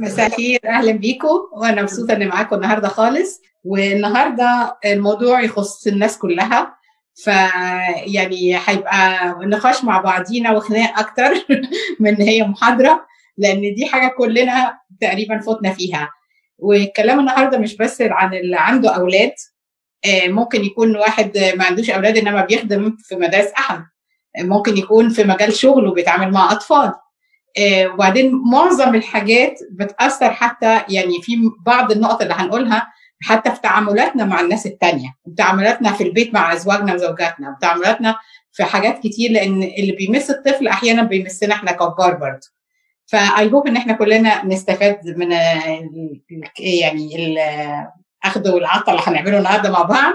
مساء الخير أهلا بيكم. وأنا مبسوطة إني معاكم النهارده خالص. والنهاردة الموضوع يخص الناس كلها. فيعني هيبقى نقاش مع بعضينا وخناق أكتر من هي محاضرة لأن دي حاجة كلنا تقريبا فوتنا فيها. والكلام النهارده مش بس عن اللي عنده أولاد ممكن يكون واحد ما عندوش أولاد إنما بيخدم في مدارس أحد. ممكن يكون في مجال شغله بيتعامل مع أطفال. وبعدين معظم الحاجات بتأثر حتى يعني في بعض النقط اللي هنقولها حتى في تعاملاتنا مع الناس التانية تعاملاتنا في البيت مع أزواجنا وزوجاتنا تعاملاتنا في حاجات كتير لأن اللي بيمس الطفل أحيانا بيمسنا إحنا ككبار برضه. فاي هوب إن إحنا كلنا نستفاد من يعني الاخذ والعطاء اللي هنعمله النهارده مع بعض.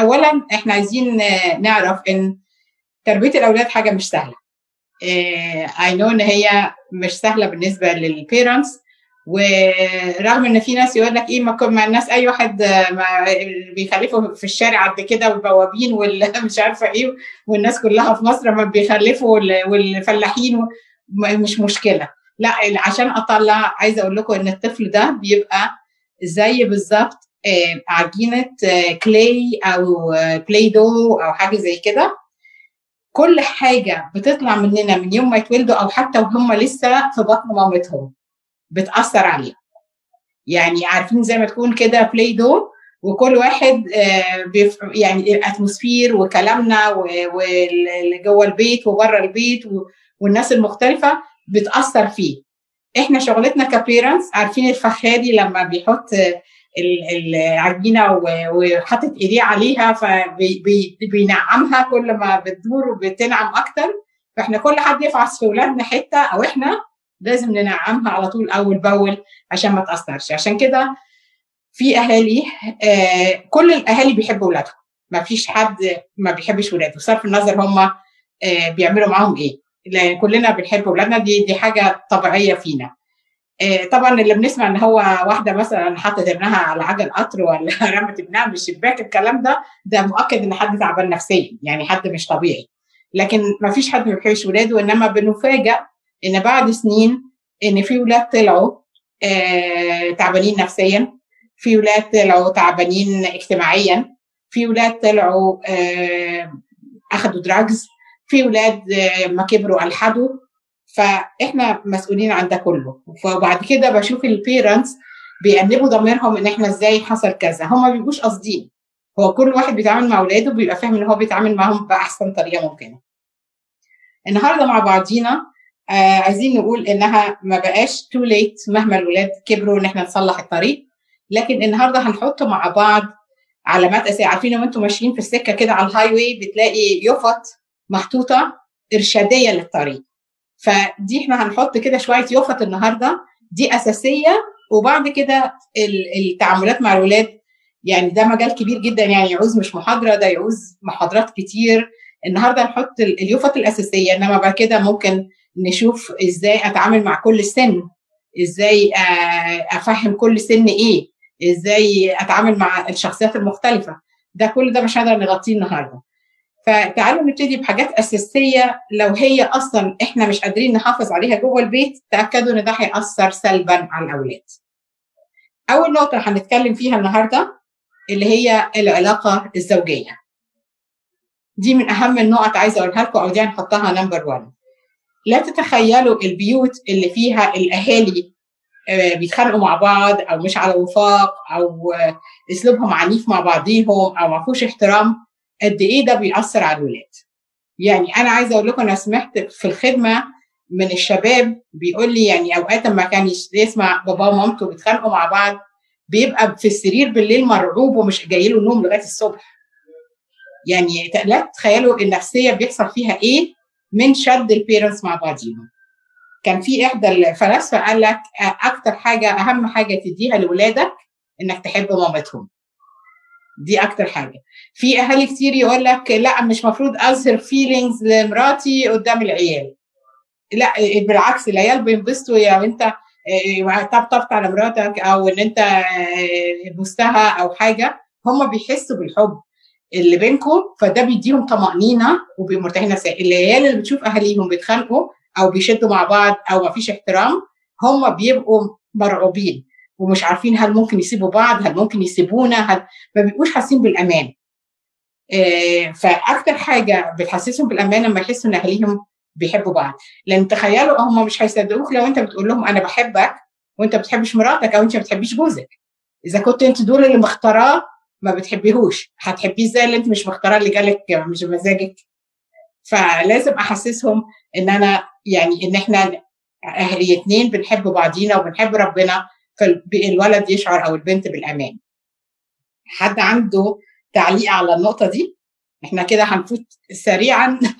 اولا إحنا عايزين نعرف إن تربية الأولاد حاجة مش سهلة. I know إن هي مش سهلة بالنسبة لل parents ورغم إن في ناس يقول لك إيه ما مع الناس أي واحد ما بيخلفوا في الشارع قد كده والبوابين والمش عارفة إيه والناس كلها في مصر ما بيخلفوا والفلاحين مش مشكلة. لا عشان أطلع عايزة أقول لكم إن الطفل ده بيبقى زي بالظبط عجينة clay أو Play-Doh أو حاجة زي كده. كل حاجة بتطلع مننا من يوم ما يتولدوا أو حتى وهم لسه في بطن مامتهم بتأثر عليهم. يعني عارفين زي ما تكون كده Play-Doh وكل واحد يعني ال atmosphere وكلامنا واللي جوه البيت وبره البيت والناس المختلفة بتأثر فيه. إحنا شغلتنا كبيرنتس عارفين الفخاري لما بيحط العجينه وحاطط ايديه عليها فبينعمها كل ما بتدور وبتنعم أكتر. فإحنا كل حد يفعص في أولادنا حتة أو إحنا لازم ننعمها على طول أول بأول عشان ما تأثرش. عشان كده في أهالي آه كل الأهالي بيحبوا أولادهم. ما فيش حد ما بيحبش ولاده. بصرف النظر هم آه بيعملوا معاهم إيه. لأن كلنا بنحب أولادنا. دي دي حاجة طبيعية فينا. طبعا اللي بنسمع إن هو واحدة مثلا حطت ابنها على عجل قطر ولا رمت ابنها من الشباك الكلام ده ده مؤكد إن حد تعبان نفسيا يعني حد مش طبيعي. لكن ما فيش حد ما بيحبش ولاده إنما بنفاجئ إن بعد سنين إن في ولاد طلعوا آه تعبانين نفسيا في ولاد طلعوا تعبانين اجتماعيا في ولاد طلعوا آه اخذوا drugs في ولاد آه ما كبروا ألحدوا. فإحنا مسؤولين عن ده كله. فبعد كده بشوف ال parents بيأنبوا ضميرهم إن إحنا إزاي حصل كذا. هم ما بيبقوش قاصدين. هو كل واحد بيتعامل مع اولاده بيبقى فاهم إن هو بيتعامل معاهم بأحسن طريقة ممكنة. النهارده مع بعضينا آه عايزين نقول إنها ما بقاش too late مهما الولاد كبروا إن إحنا نصلح الطريق. لكن النهارده هنحط مع بعض علامات اساسيه عارفين وأنتم ماشيين في السكة كده على ال highway بتلاقي يفط محطوطة إرشادية للطريق. فدي إحنا هنحط كده شوية يفط النهارده. دي أساسية. وبعد كده التعاملات مع الولاد. يعني ده مجال كبير جدا. يعني يعوز مش محاضرة ده يعوز محاضرات كتير. النهارده نحط اليفط الأساسية. إنما بعد كده ممكن نشوف إزاي أتعامل مع كل سن. إزاي أفهم كل سن إيه. إزاي أتعامل مع الشخصيات المختلفة. ده كل ده مش هنقدر نغطيه النهارده. فتعالوا نبتدي بحاجات أساسية. لو هي أصلا إحنا مش قادرين نحافظ عليها جوه البيت تأكدوا إن ده هيأثر سلبا على الأولاد. أول نقطة هنتكلم فيها النهارده اللي هي العلاقة الزوجية. دي من أهم النقط عايزة أقولها لكم أو دي هنحطها نمبر 1 لا تتخيلوا البيوت اللي فيها الأهالي بيتخانقوا مع بعض أو مش على وفاق أو أسلوبهم عنيف مع بعضيهم أو ما فيهوش احترام. قد إيه ده بيأثر على الولاد. يعني أنا عايزة أقول لكم أنا سمعت في الخدمة من الشباب بيقول لي يعني أوقات لما كان يسمع باباه ومامته بيتخانقوا مع بعض بيبقى في السرير بالليل مرعوب ومش جاي له النوم لغاية الصبح. يعني لا تتخيلوا النفسية بيحصل فيها إيه من شد ال parents مع بعضيهم. كان في إحدى الفلاسفة قال لك أكتر حاجة أهم حاجة تديها لاولادك إنك تحب مامتهم. دي أكتر حاجة. في أهالي كتير يقول لك لا مش مفروض اظهر feelings لمراتي قدام العيال. لا بالعكس العيال بينبسطوا يا انت طبطبت على مراتك أو إن أنت بوستها أو حاجة. هم بيحسوا بالحب اللي بينكم فده بيديهم طمأنينة وبيبقوا مرتاحين نفسيا. العيال اللي بتشوف أهاليهم بيتخانقوا أو بيشدوا مع بعض أو ما فيش احترام هم بيبقوا مرعوبين. ومش عارفين هل ممكن يسيبوا بعض هل ممكن يسيبونا هل ما بيبقوش حاسين بالأمان. آه، فأكتر حاجة بتحسسهم بالأمان لما يحسوا إن أهاليهم بيحبوا بعض. لأن تخيلوا هم مش هيصدقوك لو أنت بتقول لهم أنا بحبك وأنت ما بتحبش مراتك أو أنت ما بتحبيش جوزك. إذا كنت أنت دول اللي مختاراه ما بتحبيهوش. هتحبيه إزاي اللي أنت مش مختاراه اللي جالك مش بمزاجك؟ فلازم أحسسهم إن أنا يعني إن إحنا الاثنين بنحب بعضينا وبنحب ربنا فالولد يشعر أو البنت بالأمان. حد عنده تعليق على النقطة دي؟ إحنا كده هنفوت سريعا.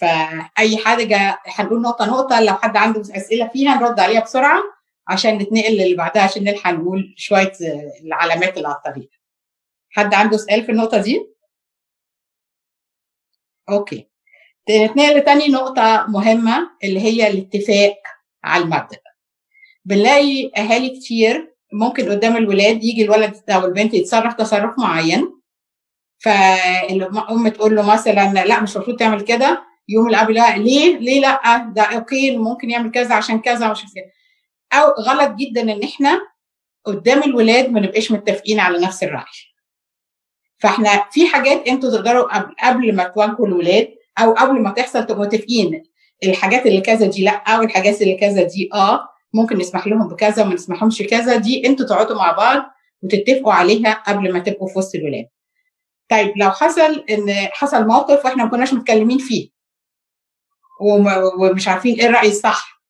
فأي حاجة هنقول نقطة نقطة لو حد عنده أسئلة فيها نرد عليها بسرعة عشان نتنقل للي بعدها عشان نلحق نقول شوية العلامات اللي على الطريق. حد عنده سؤال في النقطة دي؟ أوكي. نتنقل لتاني نقطة مهمة اللي هي الاتفاق على المبدأ. بنلاقي أهالي كتير ممكن قدام الولاد يجي الولد أو البنت يتصرف تصرف معين. فالام تقول له مثلا لا مش المفروض تعمل كده. يوم الاب لا ليه؟ ليه لا؟ ده أوكي ممكن يعمل كذا عشان كذا مش كذا أو غلط جدا إن إحنا قدام الولاد ما نبقاش متفقين على نفس الرأي. فإحنا في حاجات أنتوا تقدروا قبل ما تواجهوا الولاد أو قبل ما تحصل تبقوا متفقين. الحاجات اللي كذا دي لا والحاجات اللي كذا دي آه. ممكن نسمح لهم بكذا وما نسمحهمش كذا دي أنتوا تقعدوا مع بعض وتتفقوا عليها قبل ما تبقوا في وسط الولاد. طيب لو حصل إن حصل موقف وإحنا ما كناش متكلمين فيه ومش عارفين إيه الرأي الصح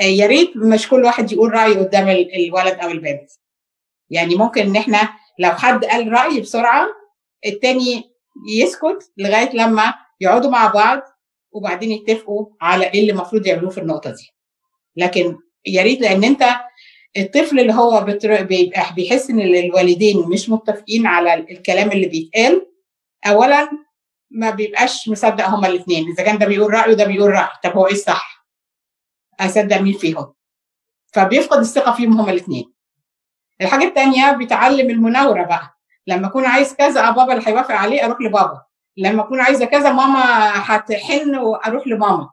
يا ريت مش كل واحد يقول رايه قدام الولد أو البنت. يعني ممكن إن إحنا لو حد قال رأي بسرعة التاني يسكت لغاية لما يقعدوا مع بعض وبعدين يتفقوا على إيه اللي المفروض يعملوه في النقطة دي. لكن يا ريت لأن أنت الطفل اللي هو بيبقى بيحس إن الوالدين مش متفقين على الكلام اللي بيتقال اولا ما بيبقاش مصدق هما الاثنين إذا كان ده بيقول رأيه وده بيقول رأي. طب هو إيه الصح؟ أصدق مين فيهم؟ فبيفقد الثقة فيهم هما الاثنين الحاجة الثانية بيتعلم المناورة بقى. لما أكون عايز كذا بابا اللي هيوافق عليه أروح لبابا. لما أكون عايزة كذا ماما هتحن وأروح لماما.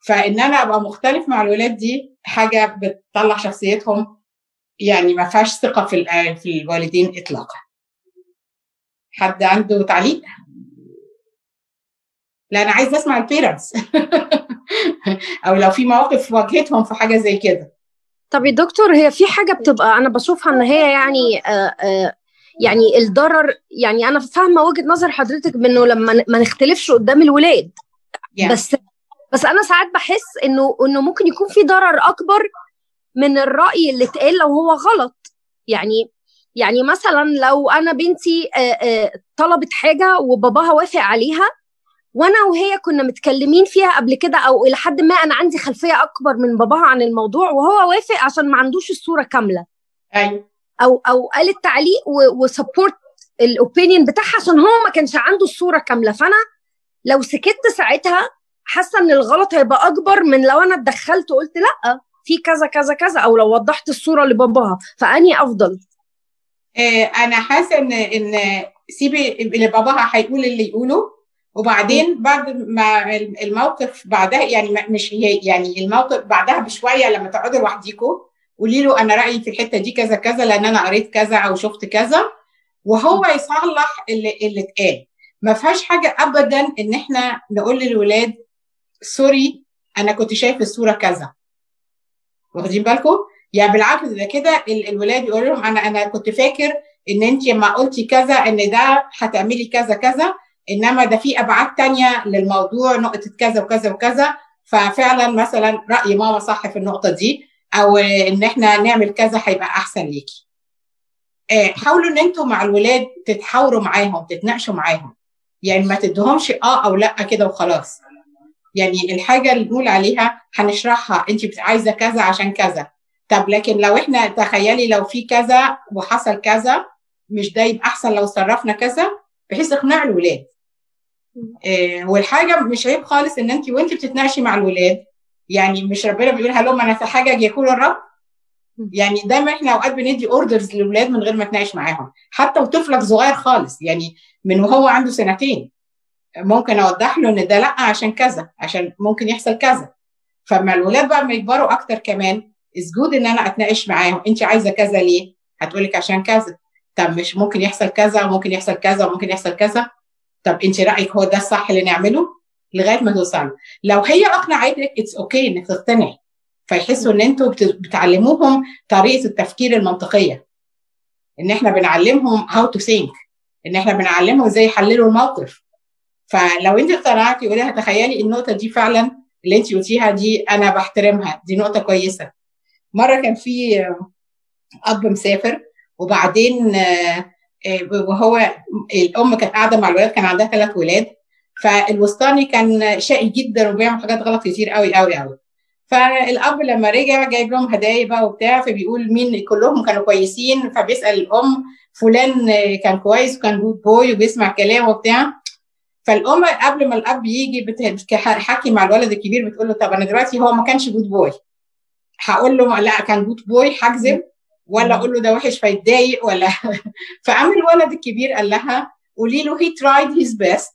فإن أنا أبقى مختلف مع الولاد دي حاجة بتطلع شخصيتهم يعني ما فيهاش ثقة في في الوالدين اطلاقا. حد عنده تعليق؟ لا أنا عايز أسمع البيرنتس أو لو في مواقف واجهتهم في حاجة زي كده. طب يا دكتور هي في حاجة بتبقى أنا بشوفها إن هي يعني آآ آآ يعني الضرر يعني أنا فاهمة وجهة نظر حضرتك بإنه لما ما نختلفش قدام الولاد. Yeah. بس بس أنا ساعات بحس إنه إنه ممكن يكون في ضرر أكبر من الرأي اللي اتقال لو هو غلط. يعني يعني مثلا لو أنا بنتي طلبت حاجة وباباها وافق عليها وأنا وهي كنا متكلمين فيها قبل كده أو إلى حد ما أنا عندي خلفية أكبر من باباها عن الموضوع وهو وافق عشان ما عندوش الصورة كاملة. أيوه. أو أو قال التعليق وسبورت الاوبينيون بتاعها عشان هو ما كانش عنده الصورة كاملة. فأنا لو سكت ساعتها حاسة إن الغلط هيبقى أكبر من لو أنا اتدخلت وقلت لأ في كذا كذا كذا أو لو وضحت الصورة لباباها. فأني أفضل. إيه أنا حاسة إن إن سيبي اللي باباها هيقول اللي يقوله. وبعدين بعد ما الموقف بعدها يعني مش هي يعني الموقف بعدها بشوية لما تقعدوا لوحديكوا قولي له أنا رأيي في الحتة دي كذا كذا لأن أنا قريت كذا أو شفت كذا. وهو يصلح اللي اللي اتقال. ما فيهاش حاجة ابدا إن إحنا نقول للولاد سوري أنا كنت شايف الصورة كذا. واخدين بالكم؟ يعني بالعكس ده كده الولاد يقولوا لهم أنا أنا كنت فاكر إن أنت لما قلتي كذا إن ده هتعملي كذا كذا إنما ده في أبعاد تانية للموضوع نقطة كذا وكذا وكذا. ففعلا مثلا رأي ماما صح في النقطة دي أو إن إحنا نعمل كذا هيبقى أحسن ليكي. حاولوا إن أنتوا مع الولاد تتحاوروا معاهم تتناقشوا معاهم. يعني ما تدهمش آه أو لأ كده وخلاص. يعني الحاجة اللي نقول عليها هنشرحها. انت عايزة كذا عشان كذا. طب لكن لو إحنا تخيلي لو في كذا وحصل كذا مش ده يبقى أحسن لو صرفنا كذا؟ بحيث إقناع الولاد. إيه والحاجة مش عيب خالص إن انت وانت بتتناقشي مع الولاد. يعني مش ربنا بيقول هلم أنا في حاجة يقول الرب يعني دايما إحنا أوقات بندي orders للاولاد من غير ما نتناقش معاهم. حتى وطفلك صغير خالص يعني من وهو عنده سنتين. ممكن أوضح له إن ده لأ عشان كذا عشان ممكن يحصل كذا. فما الولاد بقى ما يكبروا أكتر كمان is good إن أنا أتناقش معاهم. انت عايزة كذا ليه؟ هتقولك عشان كذا. طب مش ممكن يحصل كذا وممكن يحصل كذا وممكن يحصل كذا. طب انت رأيك هو ده الصح اللي نعمله؟ لغاية ما توصل لو هي أقنعتك it's okay إنك تقتنعي. فيحسوا إن أنتوا بتعلموهم طريقة التفكير المنطقية. إن إحنا بنعلمهم how to think إن إحنا بنعلمهم إزاي يحللوا الموقف. فلو انت اقتنعتي قولي تخيلي النقطة دي فعلا اللي انت قلتيها دي أنا بحترمها دي نقطة كويسة. مرة كان في أب مسافر وبعدين وهو الأم كانت قاعدة مع الولاد كان عندها ثلاث ولاد فالوسطاني كان شقي جدا وبيعمل حاجات غلط كتير قوي قوي قوي فالأب لما رجع جايب لهم هدايا بقى وبتاع فبيقول مين كلهم كانوا كويسين فبيسأل الأم فلان كان كويس وكان good boy وبيسمع كلام وبتاع. فالأم قبل ما الأب يجي بتحكي مع الولد الكبير بتقول له طب أنا دلوقتي هو ما كانش good boy هقول له لا كان good boy هكذب. ولا أقول له ده وحش فيتضايق ولا فقام الولد الكبير قال لها قولي له he tried his best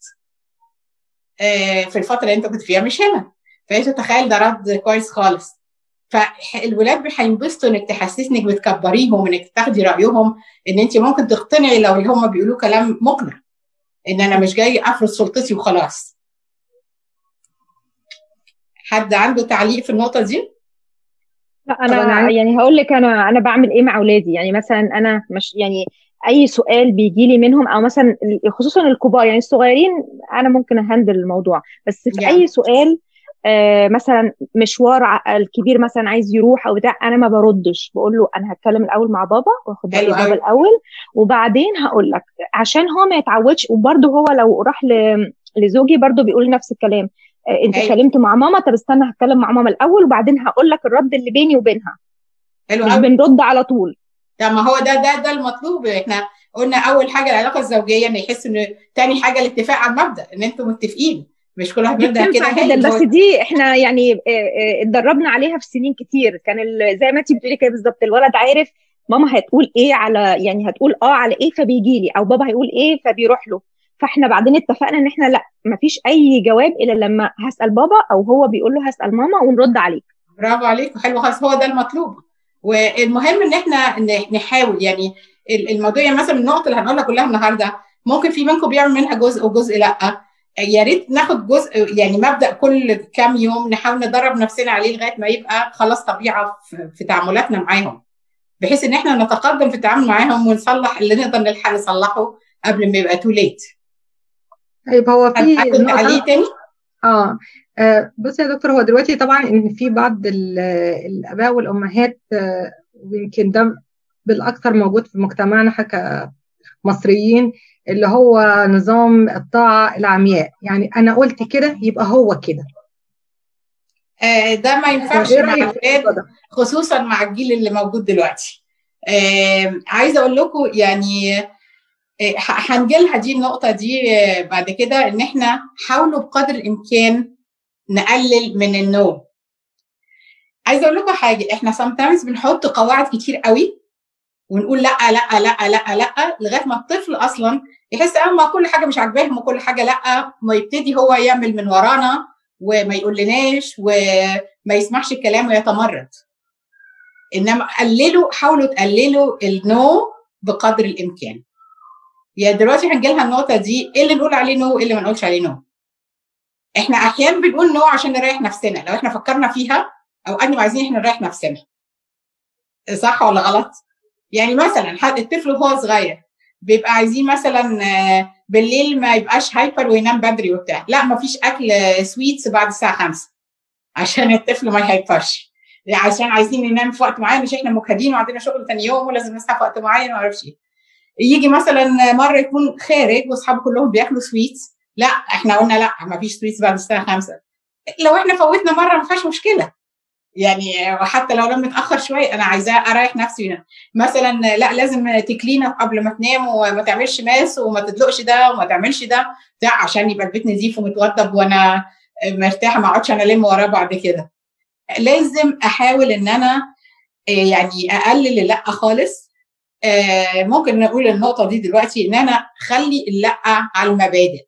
في الفترة اللي أنت كنت فيها مش هنا. فهي تتخيل ده رد كويس خالص. فالولاد هينبسطوا إنك تحسسي إنك بتكبريهم انك تاخدي رأيهم إن أنت ممكن تقتنعي لو هم بيقولوه كلام مقنع. إن أنا مش جاي أفرض سلطتي وخلاص. حد عنده تعليق في النقطة دي؟ لا أنا, أنا يعني هقول لك أنا أنا بعمل إيه مع أولادي؟ يعني مثلا أنا مش يعني أي سؤال بيجي لي منهم أو مثلا خصوصا الكبار يعني الصغيرين أنا ممكن أهندل الموضوع بس في يعني. اي سؤال مثلا مشوار الكبير مثلا عايز يروح أو بتاع أنا ما بردش. بقول له أنا هتكلم الأول مع بابا واخد راي بابا الأول وبعدين هقول لك. عشان هو ما يتعودش وبرده هو لو راح لزوجي برده بيقول نفس الكلام. آه أنت اتكلمت مع ماما طب استنى هتكلم مع ماما الأول وبعدين هقول لك الرد اللي بيني وبينها. حلو مش بنرد على طول. طب ما هو ده ده ده المطلوب. إحنا قلنا أول حاجة العلاقة الزوجية ان يحس ان تاني حاجة الاتفاق على المبدأ إن أنتوا متفقين. مش كل واحد بيبدا كده. بس دي إحنا يعني اتدربنا عليها في سنين كتير. كان زي ما انت بتقولي كده بالظبط الولد عارف ماما هتقول إيه على يعني هتقول آه على إيه فبيجي لي أو بابا هيقول إيه فبيروح له. فاحنا بعدين اتفقنا إن إحنا لأ مفيش أي جواب إلا لما هسأل بابا أو هو بيقول له هسأل ماما ونرد عليك. برافو عليك حلو خالص هو ده المطلوب. والمهم إن إحنا نحاول يعني الموضوع يعني مثلا النقط اللي هنقولها كلها النهارده ممكن في منكم بيعمل منها جزء وجزء لأ. يا ريت ناخد جزء يعني مبدأ كل كام يوم نحاول ندرب نفسنا عليه لغاية ما يبقى خلاص طبيعة في تعاملاتنا معاهم. بحيث إن إحنا نتقدم في التعامل معاهم ونصلح اللي نقدر نلحق نصلحه قبل ما يبقى تو ليت طيب هو في تاني؟ آه. بص يا دكتور هو دلوقتي طبعا إن في بعض الأباء والأمهات ويمكن ده بالأكثر موجود في مجتمعنا كمصريين اللي هو نظام الطاعة العمياء. يعني أنا قلت كده يبقى هو كده. آه ده ما ينفعش مع الأولاد خصوصا مع الجيل اللي موجود دلوقتي. آه عايزة أقول لكم يعني آه هنجيلها دي النقطة دي آه بعد كده إن إحنا حاولوا بقدر الإمكان نقلل من النوم. عايزة أقول لكم حاجة إحنا sometimes بنحط قواعد كتير قوي ونقول لا لا لا لا لا لغاية ما الطفل أصلا يحس أما كل حاجة مش عاجباهم وكل حاجة لا ما يبتدي هو يعمل من ورانا وما يقولناش وما يسمعش الكلام ويتمرد. إنما قللوا حاولوا تقللوا النو بقدر الإمكان. يعني دلوقتي هنجيلها النقطة دي إيه اللي نقول عليه no وايه اللي ما نقولش عليه no؟ إحنا أحيانا بنقول no عشان نريح نفسنا لو إحنا فكرنا فيها أو انه عايزين إحنا نريح نفسنا. صح ولا غلط؟ يعني مثلا حد الطفل وهو صغير بيبقى عايزين مثلا بالليل ما يبقاش hyper وينام بدري وبتاع. لا ما فيش أكل sweets بعد الساعة 5 عشان الطفل ما يهايبرش عشان عايزين ننام في وقت معين مش إحنا مجهدين وعندنا شغل ثاني يوم ولازم نصحى في وقت معين ما أعرفش إيه. يجي مثلا مرة يكون خارج وأصحابه كلهم بياكلوا sweets لا إحنا قلنا لا ما فيش sweets بعد الساعة 5 لو إحنا فوتنا مرة ما فيهاش مشكلة. يعني وحتى لو نام متأخر شوية أنا عايزاه أريح نفسي هنا. مثلا لأ لازم تكلينه قبل ما تنام وما تعملش mess وما تدلقش ده وما تعملش ده بتاع عشان يبقى البيت نظيف ومتوضب وأنا مرتاحة ما أقعدش أنا ألم وراه بعد كده. لازم أحاول إن أنا يعني أقلل اللا خالص. ممكن نقول النقطة دي دلوقتي إن أنا أخلي اللا على المبادئ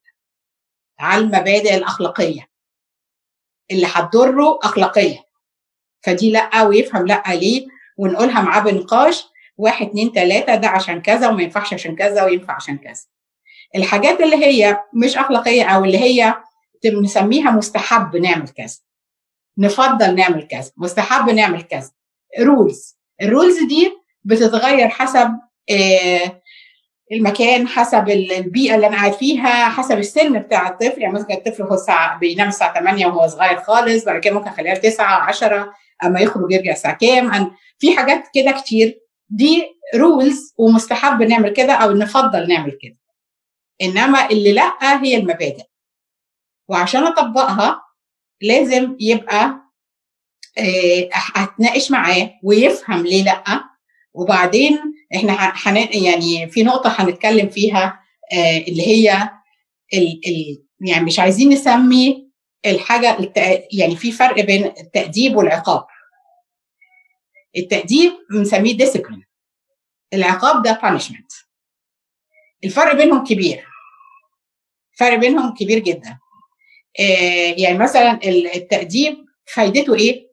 على المبادئ الأخلاقية. اللي هتضره اخلاقيا. فدي لا ويفهم لا ليه ونقولها معاه بنقاش واحد اتنين تلاتة ده عشان كذا وما ينفعش عشان كذا وينفع عشان كذا. الحاجات اللي هي مش أخلاقية أو اللي هي نسميها مستحب نعمل كذا. نفضل نعمل كذا. مستحب نعمل كذا. rules ال rules دي بتتغير حسب آه المكان حسب البيئة اللي أنا قاعد فيها حسب السن بتاع الطفل. يعني مثلا الطفل هو الساعة بينام الساعة 8 وهو صغير خالص بعد كده ممكن أخليها 9 10 أما يخرج يرجع الساعة كام؟ في حاجات كده كتير. دي rules ومستحب نعمل كده أو نفضل نعمل كده. إنما اللي لأ هي المبادئ. وعشان أطبقها لازم يبقى هتناقش معاه ويفهم ليه لأ. وبعدين إحنا حن يعني في نقطة هنتكلم فيها اللي هي ال ال يعني مش عايزين نسمي الحاجة يعني في فرق بين التأديب والعقاب. التاديب بنسميه discipline العقاب ده punishment الفرق بينهم كبير. فرق بينهم كبير جدا. يعني مثلا التاديب فايدته إيه؟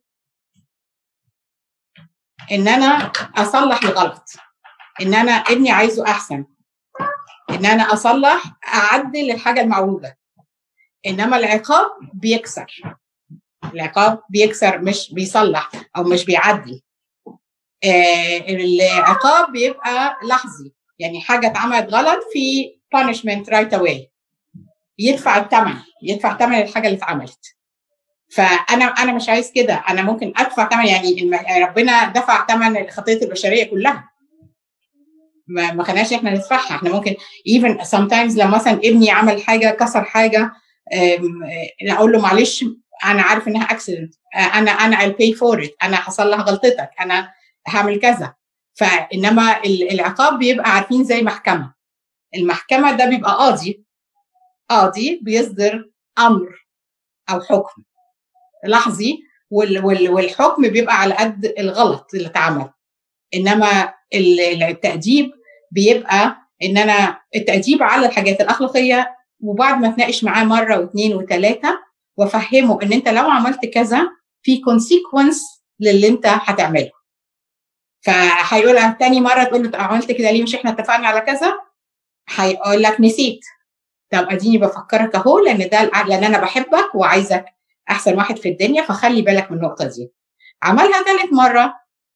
إن أنا أصلح الغلط. إن أنا ابني عايزه أحسن. إن أنا أصلح أعدل الحاجة المعوجه إنما العقاب بيكسر. العقاب بيكسر مش بيصلح أو مش بيعدل. آه العقاب بيبقى لحظي. يعني حاجة اتعملت غلط في punishment right away. يدفع الثمن يدفع ثمن الحاجة اللي اتعملت. فأنا أنا مش عايز كده. أنا ممكن أدفع ثمن يعني ربنا دفع ثمن خطيه البشرية كلها. ما ما خليناش إحنا ندفعها. إحنا ممكن even sometimes لما مثلا ابني عمل حاجة كسر حاجة أقول له معلش أنا عارف إنها اكسيدنت أنا أنا I'll pay for it. أنا هصلح غلطتك. أنا هعمل كذا. فإنما العقاب بيبقى عارفين زي محكمة. المحكمة ده بيبقى قاضي. قاضي بيصدر أمر أو حكم. لحظي والحكم بيبقى على قد الغلط اللي اتعمل. إنما التأديب بيبقى إن أنا التأديب على الحاجات الأخلاقية وبعد ما اتناقش معاه مرة واثنين وثلاثه وافهمه إن أنت لو عملت كذا في كونسيكونس للي أنت هتعمله. فهيقول تاني مرة تقول له عملت كده ليه؟ مش إحنا اتفقنا على كذا؟ هيقول لك نسيت. طب أديني بفكرك أهو لأن ده لأن أنا بحبك وعايزك أحسن واحد في الدنيا فخلي بالك من النقطة دي. عملها ثالث مرة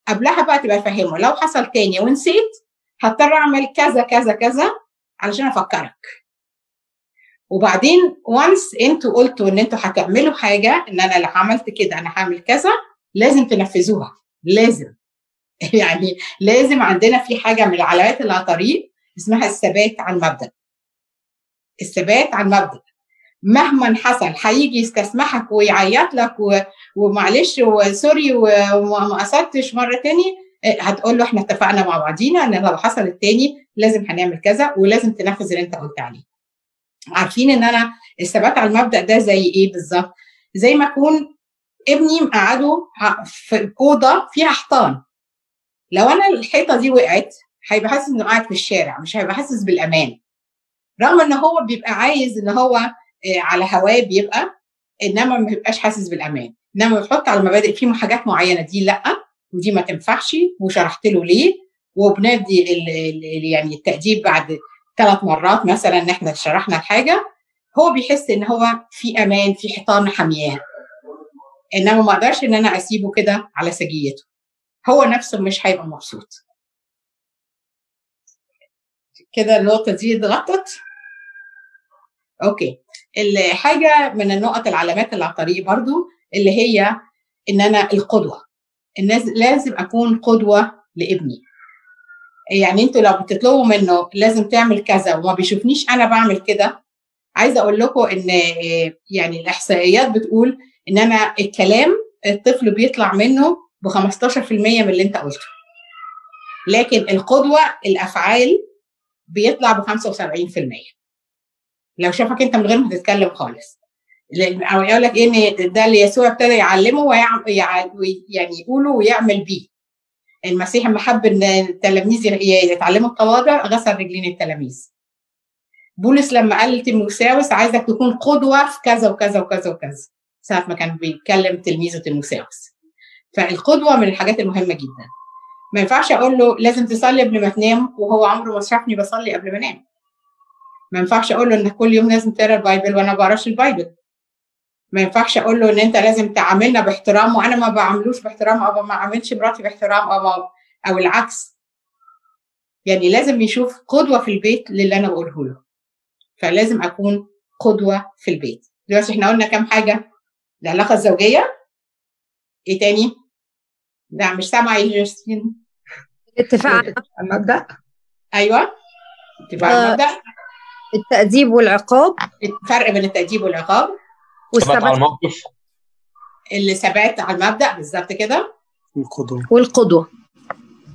قبلها بقى تبقى فاهمه لو حصل تاني ونسيت هضطر أعمل كذا كذا كذا علشان أفكرك. وبعدين وانس أنتوا قلتوا إن أنتوا هتعملوا حاجة إن أنا لو عملت كده أنا هعمل كذا لازم تنفذوها. لازم. يعني لازم عندنا في حاجة من العلامات اللي على الطريق اسمها الثبات على المبدأ الثبات على المبدأ مهما حصل هيجي يستسمحك ويعيط لك و... ومعلش وسوري وما قصدتش مرة تاني هتقول له إحنا اتفقنا مع بعضينا ان لو حصل التاني لازم هنعمل كذا ولازم تنفذ اللي انت قلت عليه. عارفين ان أنا الثبات على المبدأ ده زي إيه بالظبط؟ زي ما اكون ابني مقعده في أوضة فيها حيطان. لو أنا الحيطة دي وقعت هيبقى حاسس إنه قاعد في الشارع مش هيبقى حاسس بالأمان. رغم إن هو بيبقى عايز إن هو على هواه بيبقى إنما ما بيبقاش حاسس بالأمان. إنما بتحط على المبادئ في حاجات معينة دي لأ ودي ما تنفعش وشرحت له ليه ال يعني التأديب بعد ثلاث مرات مثلا إن إحنا شرحنا الحاجة هو بيحس إن هو في أمان في حيطان حامياه إنما ما أقدرش إن أنا أسيبه كده على سجيته. هو نفسه مش هيبقى مبسوط. كده النقطة دي اتغطت. أوكي. الحاجة من النقط العلامات اللي على الطريق برضو اللي هي إن أنا القدوة. الناس لازم أكون قدوة لابني. يعني أنتوا لو بتطلبوا منه لازم تعمل كذا وما بيشوفنيش أنا بعمل كده عايزة أقول لكم إن يعني الإحصائيات بتقول إن أنا الكلام الطفل بيطلع منه ب 15% من اللي انت قلته. لكن القدوة الأفعال بيطلع ب 75% لو شافك انت من غير ما تتكلم خالص. أو يقول لك إيه إن ده اللي يسوع ابتدى يعلمه ويعمل يعني يقوله ويعمل بيه. المسيح لما حب إن التلاميذ يتعلموا التواضع غسل رجلين التلاميذ. بولس لما قال لتيموساوس عايزك تكون قدوة في كذا وكذا وكذا وكذا. ساعة ما كان بيتكلم تلميذه تيموساوس. فالقدوة من الحاجات المهمة جدا. ما ينفعش أقول له لازم تصلي قبل ما تنام وهو عمره ما شافني بصلي قبل ما أنام. ما ينفعش أقول له ان كل يوم لازم تقرأ ال Bible وأنا ما بقراش ال Bible. ما ينفعش أقول له إن أنت لازم تعاملنا باحترام وأنا ما بعاملوش باحترام أو ما اعاملش مراتي باحترام أو أو العكس. يعني لازم يشوف قدوة في البيت للي أنا بقوله له. فلازم أكون قدوة في البيت. دلوقتي إحنا قلنا كام حاجة؟ العلاقة الزوجية. إيه تاني؟ لا مش سامعة يا الاتفاق على المبدأ؟ أيوه. اتفاق على المبدأ. التأديب والعقاب. الفرق بين التأديب والعقاب. ثبات على الموقف؟ اللي ثبات على المبدأ بالظبط كده. القدوة والقدوة.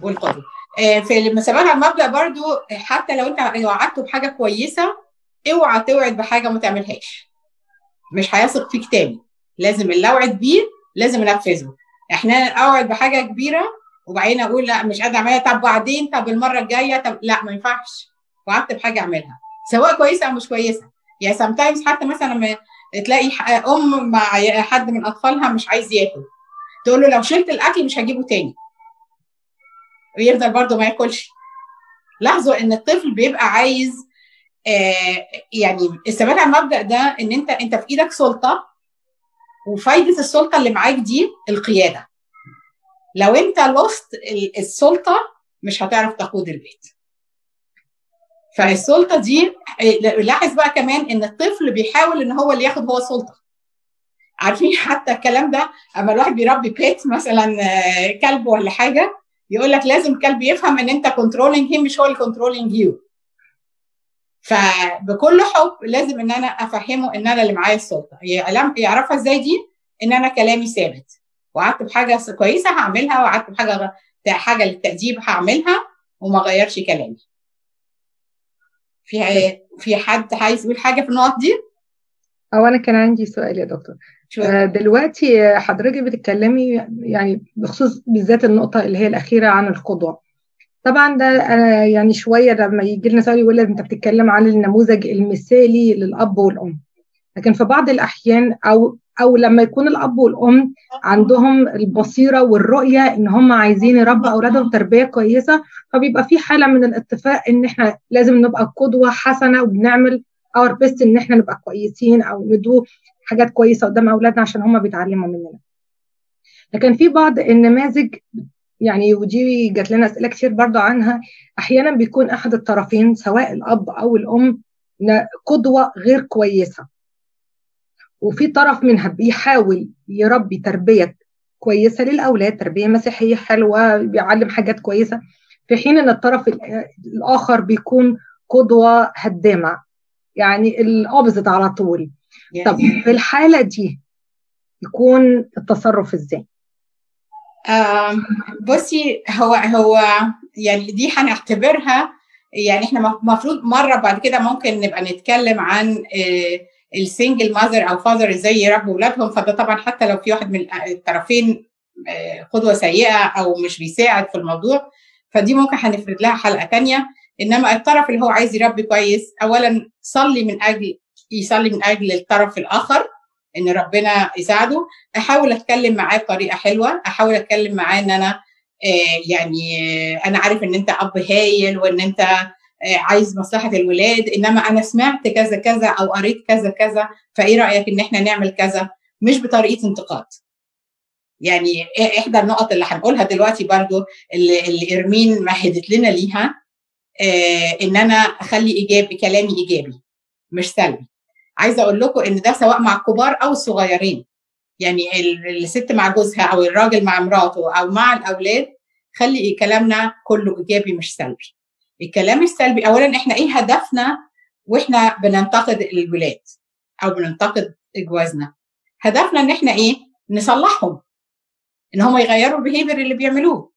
والقدوة. في المثابات على المبدأ برضو حتى لو انت وعدته بحاجة كويسة اوعى توعد بحاجة ما تعملهاش. مش هيثق فيك تاني. لازم اللي اوعد بيه لازم انفذه إحنا اوعد بحاجة كبيرة وبعدين أقول لا مش قادر اعملها. طب بعدين؟ طب المرة الجاية؟ طب لا ما ينفعش. وعدت بحاجة اعملها سواء كويسة أو مش كويسة. يعني سام تايمز حتى مثلا لما تلاقي أم مع حد من أطفالها مش عايز ياكل تقول له لو شلت الأكل مش هجيبه تاني. ويفضل برضه ما ياكلش. لاحظوا إن الطفل بيبقى عايز آه يعني الثبات على المبدأ ده إن أنت أنت في إيدك سلطة وفايدة السلطة اللي معاك دي القيادة. لو انت lost السلطة مش هتعرف تقود البيت. فالسلطة دي لاحظ بقى كمان إن الطفل بيحاول إن هو اللي ياخد هو السلطة. عارفين حتى الكلام ده؟ أما الواحد بيربي pet مثلا كلب ولا حاجة يقول لك لازم كلب يفهم إن أنت controlling him مش هو اللي controlling you فبكل حب لازم إن أنا أفهمه إن أنا اللي معايا السلطة. يعرفها إزاي دي؟ إن أنا كلامي ثابت. وقعدت بحاجة كويسة هعملها وقعدت بحاجة حاجة للتأديب هعملها وما غيرش كلامي. في في حد عايز يقول حاجة في النقط دي؟ أو أنا كان عندي سؤال يا دكتور. آه دلوقتي حضرتك بتتكلمي يعني بخصوص بالذات النقطة اللي هي الأخيرة عن القدوة. طبعا ده أنا يعني شوية لما يجي لنا سؤال يقول أنت بتتكلم عن النموذج المثالي للأب والأم. لكن في بعض الأحيان أو أو لما يكون الأب والأم عندهم البصيرة والرؤية إن هم عايزين يربوا أولادهم تربية كويسة فبيبقى في حالة من الاتفاق إن إحنا لازم نبقى قدوة حسنة وبنعمل our best إن إحنا نبقى كويسين أو ن do حاجات كويسة قدام أولادنا عشان هم بيتعلموا مننا. لكن في بعض النماذج يعني ودي جات لنا أسئلة كتير برضو عنها. أحيانا بيكون أحد الطرفين سواء الأب أو الأم قدوة غير كويسة. وفي طرف منها بيحاول يربي تربية كويسة للأولاد تربية مسيحية حلوة بيعلم حاجات كويسة. في حين إن الطرف الآخر بيكون قدوة هدامة. يعني الاوبزيت على طول. طب في الحالة دي يكون التصرف إزاي؟ بصي هو هو يعني دي هنعتبرها يعني إحنا المفروض مرة بعد كده ممكن نبقى نتكلم عن السنجل ماذر أو فاذر إزاي يربوا اولادهم فده طبعا حتى لو في واحد من الطرفين قدوة سيئة أو مش بيساعد في الموضوع فدي ممكن هنفرد لها حلقة تانية. إنما الطرف اللي هو عايز يربي كويس اولا صلي من أجل يصلي من أجل الطرف الآخر إن ربنا يساعده. أحاول أتكلم معاه بطريقة حلوة. أحاول أتكلم معاه إن أنا آه يعني آه أنا عارف إن أنت أب هايل وإن أنت آه عايز مصلحة الولاد إنما أنا سمعت كذا كذا أو قريت كذا كذا فإيه رأيك إن إحنا نعمل كذا؟ مش بطريقة انتقاد. يعني إحدى النقط اللي هنقولها دلوقتي برضو اللي, اللي إرمين مهدت لنا ليها إن أنا أخلي إيجابي كلامي إيجابي مش سلبي. عايزة أقول لكم إن ده سواء مع الكبار أو الصغيرين يعني الست مع جوزها أو الراجل مع مراته أو مع الأولاد خلي كلامنا كله إيجابي مش سلبي. الكلام السلبي اولا إحنا إيه هدفنا وإحنا بننتقد الولاد أو بننتقد جوازنا؟ هدفنا إن إحنا إيه؟ نصلحهم. إن هم يغيروا البيهيفير اللي بيعملوه.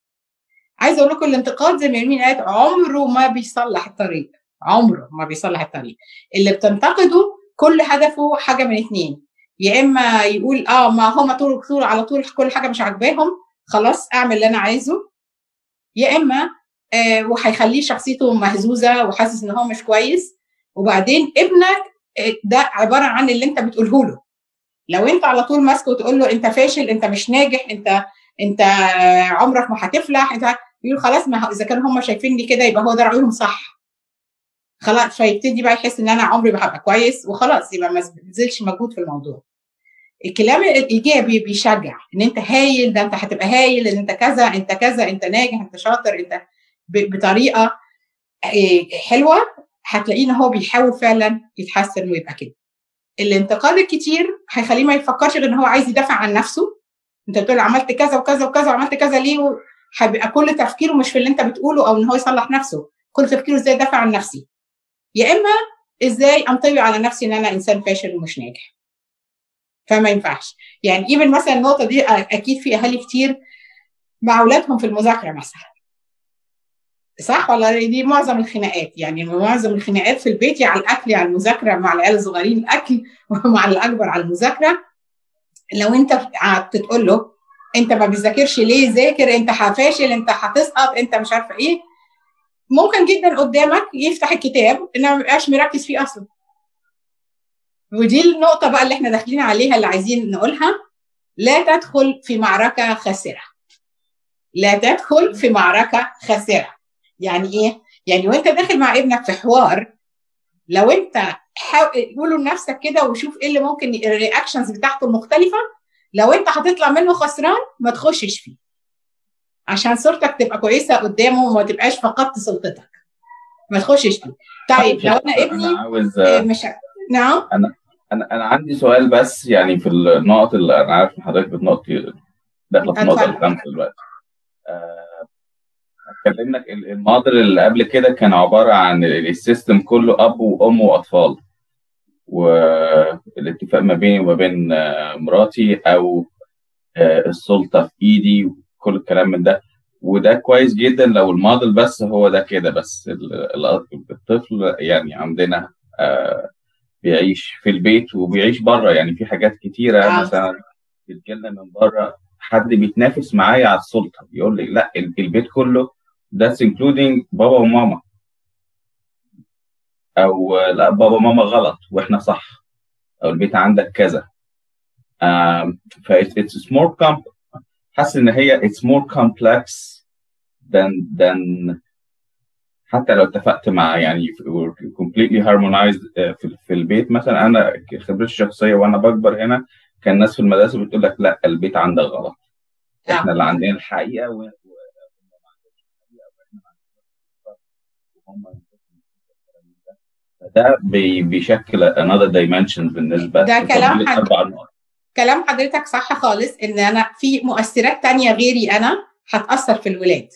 عايزة أقول لكم الانتقاد زي ما يمين قالت عمره ما بيصلح الطريق. عمره ما بيصلح الطريق. اللي بتنتقده كل هدفه حاجة من اتنين. يا إما يقول آه ما هم طول طول على طول كل حاجة مش عاجباهم خلاص أعمل اللي أنا عايزه. يا إما آه وهيخليه شخصيته مهزوزة وحاسس إن هو مش كويس. وبعدين ابنك آه ده عبارة عن اللي أنت بتقوله له. لو أنت على طول ماسكه وتقول له أنت فاشل أنت مش ناجح انت أنت عمرك ما هتفلح انت يقول خلاص ما إذا كانوا هم شايفيني كده يبقى هو ده رأيهم صح. خلاص فيبتدي بقى يحس إن أنا عمري ما هبقى كويس وخلاص يبقى ما بذلش مجهود في الموضوع. الكلام الإيجابي بيشجع إن أنت هايل ده أنت هتبقى هايل إن أنت كذا أنت كذا أنت ناجح أنت شاطر أنت بطريقة حلوة هتلاقيه إن هو بيحاول فعلا يتحسن ويبقى كده. الانتقاد الكتير هيخليه ما يفكرش غير إن هو عايز يدافع عن نفسه. أنت بتقول عملت كذا وكذا وكذا وعملت كذا ليه؟ هيبقى كل تفكيره مش في اللي أنت بتقوله أو إن هو يصلح نفسه. كل تفكيره إزاي ادافع عن نفسي؟ يا إما إزاي انطوي على نفسي إن أنا إنسان فاشل ومش ناجح. فما ينفعش. يعني ايفن مثلا النقطة دي أكيد في أهالي كتير مع أولادهم في المذاكرة مثلا. صح ولا دي معظم الخناقات. يعني معظم الخناقات في البيت على الأكل على المذاكرة مع العيال الصغيرين الأكل ومع الأكبر على المذاكرة. لو أنت قعدت تقول له أنت ما بتذاكرش ليه؟ ذاكر أنت فاشل أنت هتسقط أنت مش عارفة إيه. ممكن جدا قدامك يفتح الكتاب انما ما يبقاش مركز فيه أصلا. ودي النقطة بقى اللي إحنا داخلين عليها اللي عايزين نقولها. لا تدخل في معركة خاسرة. لا تدخل في معركة خاسرة. يعني إيه؟ يعني وأنت داخل مع ابنك في حوار لو أنت قول لنفسك كده وشوف إيه اللي ممكن ال reactions بتاعته المختلفة لو أنت هتطلع منه خسران ما تخشش فيه. عشان صورتك تبقى كويسة قدامه وما تبقاش فقدت سلطتك. ما تخشش فيه طيب لو أنا ابني أنا عاوز مش نعم؟ أنا أنا أنا عندي سؤال بس يعني في النقط اللي أنا عارف حضرتك بتنقطي داخلة في النقطة الخامسة دلوقتي. اتكلمنا الموديل اللي قبل كده كان عبارة عن ال system كله أب وأم وأطفال. والاتفاق ما بيني وما بين مراتي أو السلطة في إيدي وكل الكلام من ده. وده كويس جدا لو الموديل بس هو ده كده بس. الطفل يعني عندنا بيعيش في البيت وبيعيش بره. يعني في حاجات كتيرة آه. مثلا بتجيلنا من بره حد بيتنافس معايا على السلطة يقول لي لأ البيت كله that's including بابا وماما. أو لأ بابا وماما غلط وإحنا صح. أو البيت عندك كذا. ف it's more comp حاسس إن هي it's more complex than than حتى لو اتفقت مع يعني completely harmonized في, في البيت. مثلا أنا خبرتي الشخصية وأنا بكبر هنا كان الناس في المدرسة بتقول لك لا البيت عندك غلط. إحنا اللي عندنا الحقيقة و... ده بي بيشكل another dimension بالنسبة ده كلام حد... كلام حضرتك صح خالص إن أنا في مؤثرات تانية غيري أنا هتأثر في الولاد.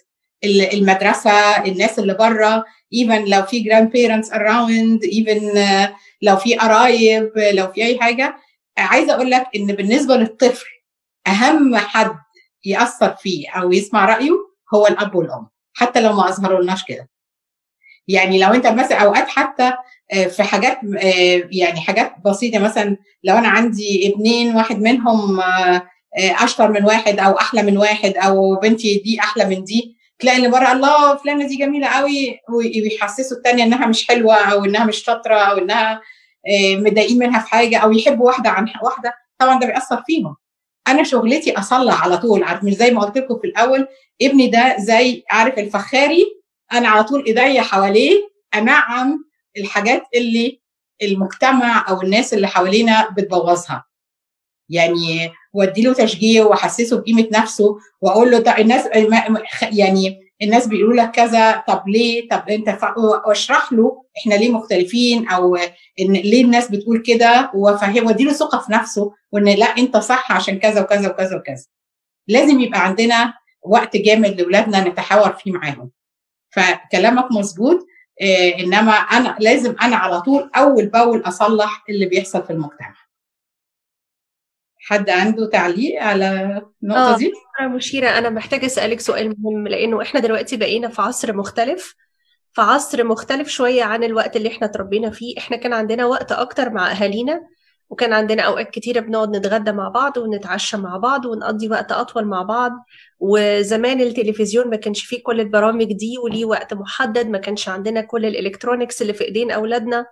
المدرسة الناس اللي بره even لو في grandparents around even لو في قرايب لو في أي حاجة. عايزة أقول لك إن بالنسبة للطفل أهم حد يأثر فيه أو يسمع رأيه هو الأب والأم حتى لو ما اظهروا لناش كده. يعني لو أنت مثلا أوقات حتى في حاجات يعني حاجات بسيطة مثلا لو أنا عندي ابنين واحد منهم أشطر من واحد أو أحلى من واحد أو بنتي دي أحلى من دي تلاقي اللي بره الله فلانة دي جميلة قوي ويحسسوا الثانية إنها مش حلوة أو إنها مش شاطرة أو إنها متضايقين منها في حاجة أو يحبوا واحدة عن واحدة طبعا ده بيأثر فيهم. أنا شغلتي اصلح على طول عارف مش زي ما قلت لكم في الأول ابني ده زي عارف الفخاري أنا على طول إيديا حواليه أنعم الحاجات اللي المجتمع أو الناس اللي حوالينا بتبوظها. يعني وادي له تشجيع واحسسه بقيمة نفسه وأقول له الناس يعني الناس بيقولوا لك كذا طب ليه؟ طب أنت واشرح له إحنا ليه مختلفين أو إن ليه الناس بتقول كده وافهم وادي له ثقة في نفسه وإن لا أنت صح عشان كذا وكذا وكذا وكذا. لازم يبقى عندنا وقت جامد لأولادنا نتحاور فيه معاهم. فكلامك مظبوط إنما أنا لازم أنا على طول أول بأول أصلح اللي بيحصل في المجتمع. حد عنده تعليق على النقطة دي؟ مشيرة أنا محتاجة أسألك سؤال مهم لأنه إحنا دلوقتي بقينا في عصر مختلف في عصر مختلف شوية عن الوقت اللي إحنا اتربينا فيه. إحنا كان عندنا وقت أكتر مع أهالينا وكان عندنا أوقات كتيرة بنقعد نتغدى مع بعض ونتعشى مع بعض ونقضي وقت أطول مع بعض. وزمان التلفزيون ما كانش فيه كل البرامج دي وليه وقت محدد ما كانش عندنا كل الإلكترونيكس اللي في إيدين أولادنا.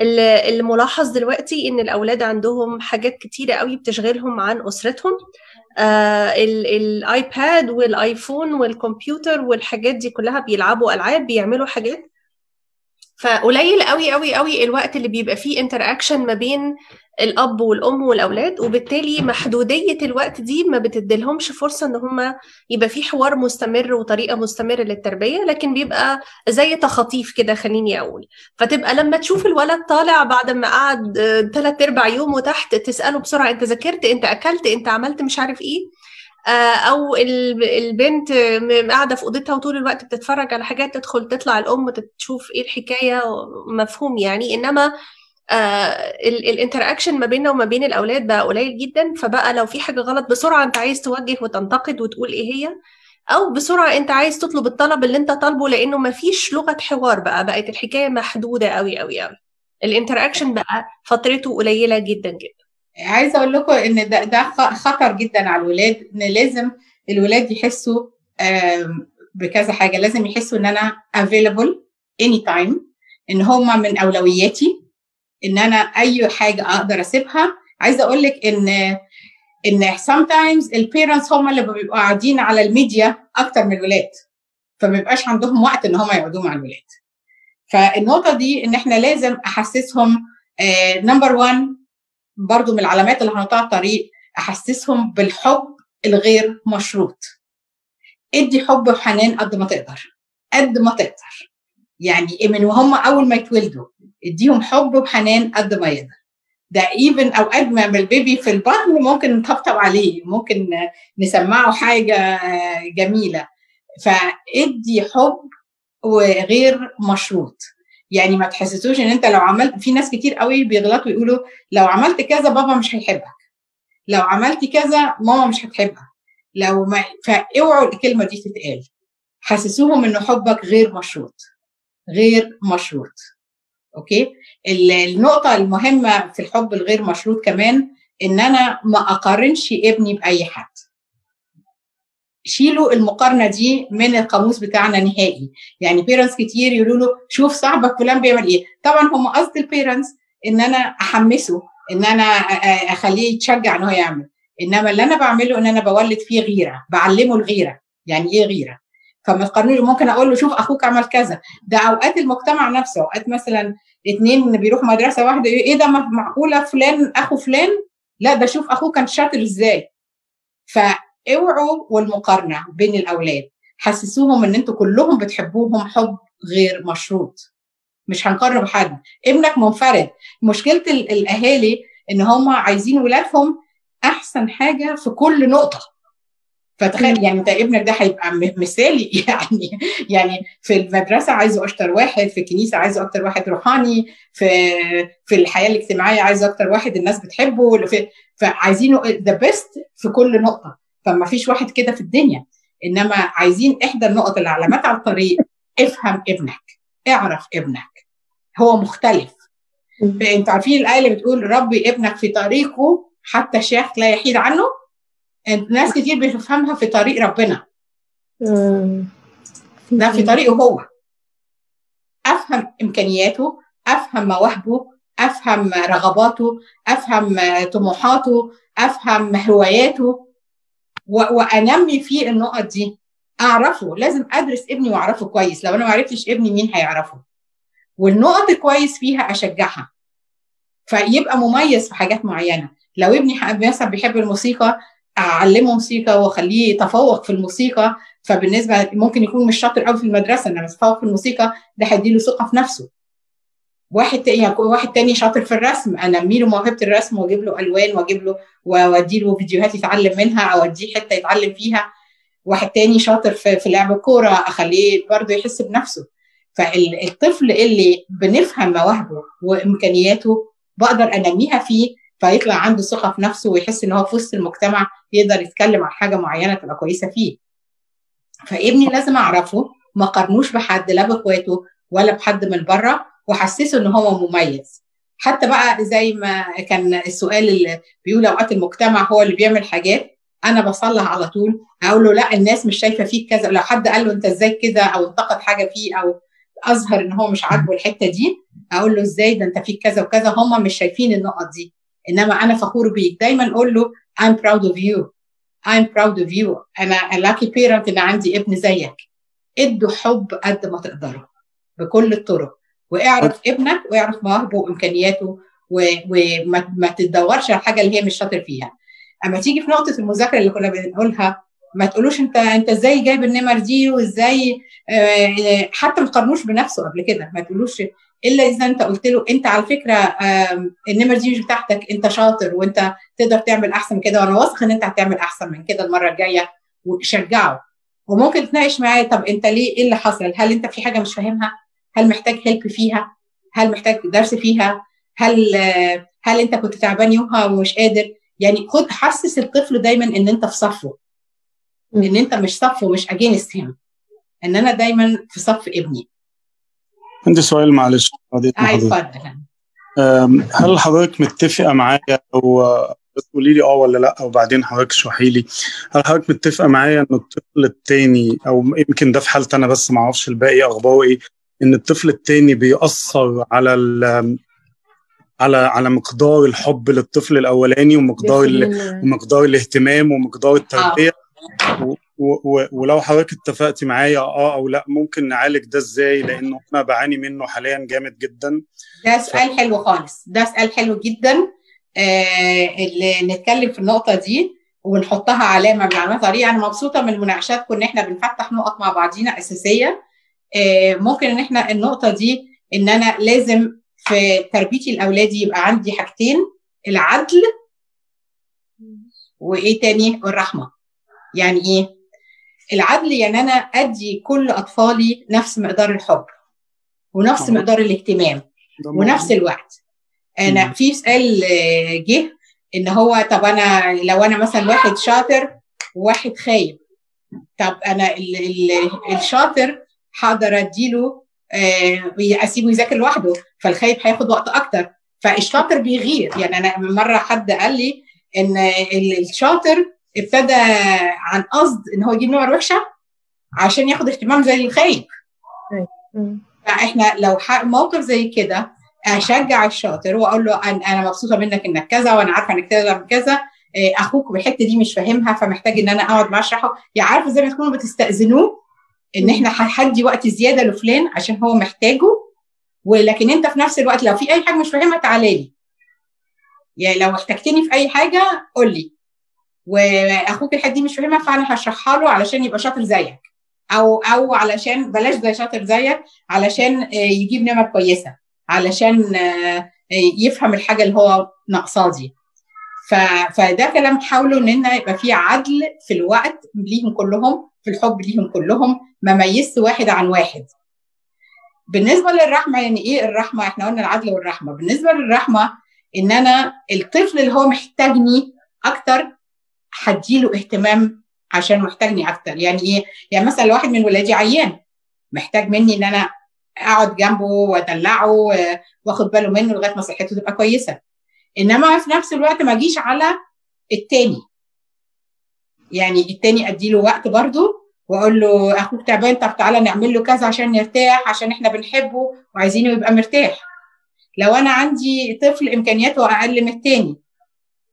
اللي ملاحظ دلوقتي إن الأولاد عندهم حاجات كتيرة قوي بتشغلهم عن أسرتهم. آه الآيباد والآيفون والكمبيوتر والحاجات دي كلها بيلعبوا ألعاب بيعملوا حاجات فقليل قوي قوي قوي الوقت اللي بيبقى فيه interaction ما بين الأب والأم والأولاد وبالتالي محدودية الوقت دي ما بتديلهمش فرصة إن هم يبقى في حوار مستمر وطريقة مستمرة للتربية لكن بيبقى زي تخاطيف كده خليني أقول. فتبقى لما تشوف الولد طالع بعد ما قعد ثلاث ارباع يومه تحت تسأله بسرعة أنت ذاكرت أنت أكلت أنت عملت مش عارف إيه؟ أو البنت قاعدة في أوضتها وطول الوقت بتتفرج على حاجات تدخل تطلع الأم تشوف إيه الحكاية مفهوم يعني. إنما آه ال interaction ما بيننا وما بين الأولاد بقى قليل جدا. فبقى لو في حاجة غلط بسرعة أنت عايز توجه وتنتقد وتقول إيه هي أو بسرعة أنت عايز تطلب الطلب اللي أنت طالبه لأنه ما فيش لغة حوار بقى. بقت الحكاية محدودة قوي قوي قوي ال interaction بقى فترته قليلة جدا جدا. عايزة أقول لكم إن ده ده خطر جدا على الولاد إن لازم الولاد يحسوا بكذا حاجة. لازم يحسوا إن أنا available anytime إن هما من أولوياتي إن أنا أي حاجة أقدر أسيبها. عايزة أقول لك إن إن sometimes ال parents هم اللي بيبقوا قاعدين على الميديا أكتر من الولاد. فما بيبقاش عندهم وقت إن هم يقعدوا مع الولاد. فالنقطة دي إن إحنا لازم أحسسهم number 1 برضو من العلامات اللي على الطريق أحسسهم بالحب الغير مشروط. ادي حب وحنان قد ما تقدر قد ما تقدر. يعني من وهم أول ما يتولدوا اديهم حب وحنان قد ما يقدر. ده even أوقات ما ال baby في البطن ممكن نطبطب عليه ممكن نسمعه حاجة جميلة. فادي حب وغير مشروط. يعني ما تحسسوش إن أنت لو عملت في ناس كتير قوي بيغلطوا يقولوا لو عملت كذا بابا مش هيحبك لو عملت كذا ماما مش هتحبك لو ما فاوعوا الكلمة دي تتقال. حسسوهم إن حبك غير مشروط غير مشروط. أوكي؟ النقطة المهمة في الحب الغير مشروط كمان إن أنا ما أقارنش ابني بأي حد. شيلوا المقارنة دي من القاموس بتاعنا نهائي. يعني parents كتير يقولوا له شوف صاحبك فلان بيعمل إيه. طبعا هم قصد ال parents إن أنا أحمسه إن أنا أخليه يتشجع إن هو يعمل. إنما اللي أنا بعمله إن أنا بولد فيه غيرة بعلمه الغيرة. يعني إيه غيرة؟ فما تقارنوش. ممكن أقول له شوف أخوك عمل كذا. ده أوقات المجتمع نفسه أوقات مثلا اتنين بيروحوا مدرسة واحدة إيه ده معقولة فلان أخو فلان؟ لا ده شوف أخوه كان شاطر إزاي. فاوعوا والمقارنة بين الأولاد. حسسوهم إن أنتوا كلهم بتحبوهم حب غير مشروط. مش هنقارن بحد ابنك منفرد. مشكلة الأهالي إن هم عايزين ولادهم أحسن حاجة في كل نقطة. فتخيل يعني أنت ابنك ده هيبقى مثالي. يعني يعني في المدرسة عايزه أشطر واحد في الكنيسة عايزه أكتر واحد روحاني في في الحياة الاجتماعية عايزه أكتر واحد الناس بتحبه فعايزينه ذا بيست في كل نقطة. فما فيش واحد كده في الدنيا. إنما عايزين إحدى النقط العلامات على الطريق افهم ابنك اعرف ابنك. هو مختلف. أنتوا عارفين الآية اللي بتقول ربي ابنك في طريقه حتى شيخ لا يحيد عنه؟ ناس كتير بتفهمها في طريق ربنا. ده في طريقه هو. أفهم إمكانياته أفهم مواهبه أفهم رغباته أفهم طموحاته أفهم هواياته. وانمي فيه النقط دي. اعرفه لازم ادرس ابني واعرفه كويس. لو أنا ما عرفتش ابني مين هيعرفه؟ والنقط الكويس فيها اشجعها. فيبقى مميز في حاجات معينة. لو ابني مثلا بيحب الموسيقى اعلمه موسيقى واخليه يتفوق في الموسيقى. فبالنسبة ممكن يكون مش شاطر قوي في المدرسة انما يتفوق في الموسيقى ده هيديله ثقة في نفسه. واحد تاني واحد تاني شاطر في الرسم. انمي له موهبه الرسم وأجيب له ألوان وأجيب له وادي له فيديوهات يتعلم منها أو اديه حتة يتعلم فيها. واحد تاني شاطر في, في لعب الكوره أخليه برضه يحس بنفسه. فالطفل اللي بنفهم مواهبه وإمكانياته بقدر أنميها فيه فيطلع عنده ثقة في نفسه ويحس إن هو في وسط المجتمع يقدر يتكلم عن حاجة معينة تبقى كويسة فيه. فابني لازم أعرفه ما قارنوش بحد لا بإخواته ولا بحد من بره. وحسسه إن هو مميز. حتى بقى زي ما كان السؤال اللي بيقول أوقات المجتمع هو اللي بيعمل حاجات أنا بصلح على طول. أقول له لا الناس مش شايفة فيك كذا. لو حد قال له أنت إزاي كده أو انتقد حاجة فيه أو أظهر إن هو مش عاجبه الحتة دي أقول له إزاي؟ ده أنت فيك كذا وكذا. هم مش شايفين النقط دي. إنما أنا فخور بيك. دايما أقول له I'm proud of you. I'm proud of you. أنا lucky parent إن عندي ابن زيك. ادوا حب قد ما تقدروا بكل الطرق. واعرف ابنك واعرف مواهبه وامكانياته وما تدورش على الحاجة اللي هي مش شاطر فيها أما تيجي في نقطة المذاكرة اللي كنا بنقولها ما تقولوش انت أنت إزاي جايب النمر دي وإزاي حتى ما تقارنوش بنفسه قبل كده ما تقولوش إلا إذا أنت قلت له أنت على فكرة النمر دي مش بتاعتك أنت شاطر وأنت تقدر تعمل أحسن كده وأنا واثق إن أنت هتعمل أحسن من كده المرة الجاية وشجعه وممكن تناقش معاه طب أنت ليه إيه اللي حصل؟ هل أنت في حاجة مش فاهمها؟ هل محتاج هيلب فيها؟ هل محتاج درس فيها؟ هل هل انت كنت تعبان يومها ومش قادر؟ يعني خد حسس الطفل دايما إن أنت في صفه. إن أنت مش صفه مش اجينست هيم إن أنا دايما في صف ابني. عندي سؤال معلش اتفضل هل حضرتك متفقة معايا أو تقولي لي آه ولا لأ؟ وبعدين حضرتك اشرحي لي. هل حضرتك متفقة معايا إن الطفل الثاني أو يمكن ده في حالتي أنا بس ما أعرفش الباقي أخباره إيه إن الطفل الثاني بيأثر على على على مقدار الحب للطفل الأولاني ومقدار ومقدار الاهتمام ومقدار التربية. آه. ولو حضرتك اتفقتي معايا آه أو لأ ممكن نعالج ده إزاي؟ لأنه أنا بعاني منه حاليا جامد جدا. ده سؤال ف... حلو خالص. ده سؤال حلو جدا. آه اللي نتكلم في النقطة دي ونحطها علامة بنعملها طريقه أنا مبسوطة من المناقشات كنا إحنا بنفتح نقط مع بعضينا أساسية. ممكن إن إحنا النقطة دي إن أنا لازم في تربيتي لأولادي يبقى عندي حاجتين العدل وإيه تاني؟ الرحمه يعني إيه؟ العدل يعني أنا أدي كل أطفالي نفس مقدار الحب ونفس أوه. مقدار الاهتمام ونفس الوقت. أنا مم. في سؤال جه إن هو طب أنا لو أنا مثلا واحد شاطر وواحد خايب طب أنا ال ال الشاطر هقدر أديله اسيبه يذاكر لوحده فالخايب هياخد وقت أكتر. فالشاطر بيغير. يعني أنا مرة حد قال لي إن الشاطر ابتدى عن قصد إن هو يجيب نمر وحشه عشان ياخد اهتمام زي الخايب. فإحنا لو موقف زي كده أشجع الشاطر وأقول له أنا مبسوطة منك إنك كذا وأنا عارفة إنك تقدر كذا أخوك بالحتة دي مش فاهمها فمحتاج إن أنا أقعد معاه أشرحه. يعني عارفة زي ما تكونوا بتستأذنوه؟ إن إحنا هندي وقت زيادة لفلان عشان هو محتاجه ولكن أنت في نفس الوقت لو في أي حاجة مش فاهمها تعالى لي. يعني لو احتجتني في أي حاجة قول لي. وأخوك الحته دي مش فاهمها فأنا هشرحها له علشان يبقى شاطر زيك. أو أو علشان بلاش زي شاطر زيك علشان يجيب نمر كويسة. علشان يفهم الحاجة اللي هو ناقصاه دي. فده كلام حاولوا إن يبقى في عدل في الوقت ليهم كلهم في الحب ليهم كلهم ما ميزت واحد عن واحد. بالنسبة للرحمة يعني إيه الرحمة؟ إحنا قلنا العدل والرحمة. بالنسبة للرحمة إن أنا الطفل اللي هو محتاجني أكتر هديله اهتمام عشان محتاجني أكتر. يعني إيه؟ يعني مثلا واحد من ولادي عيان محتاج مني إن أنا أقعد جنبه وأدلعه وآخد باله منه لغاية ما صحته تبقى كويسة. إنما في نفس الوقت ما أجيش على التاني. يعني التاني أديله وقت برضه وأقول له أخوك تعبان طب تعالى نعمل له كذا عشان يرتاح عشان إحنا بنحبه وعايزينه يبقى مرتاح. لو أنا عندي طفل إمكانياته أقل من التاني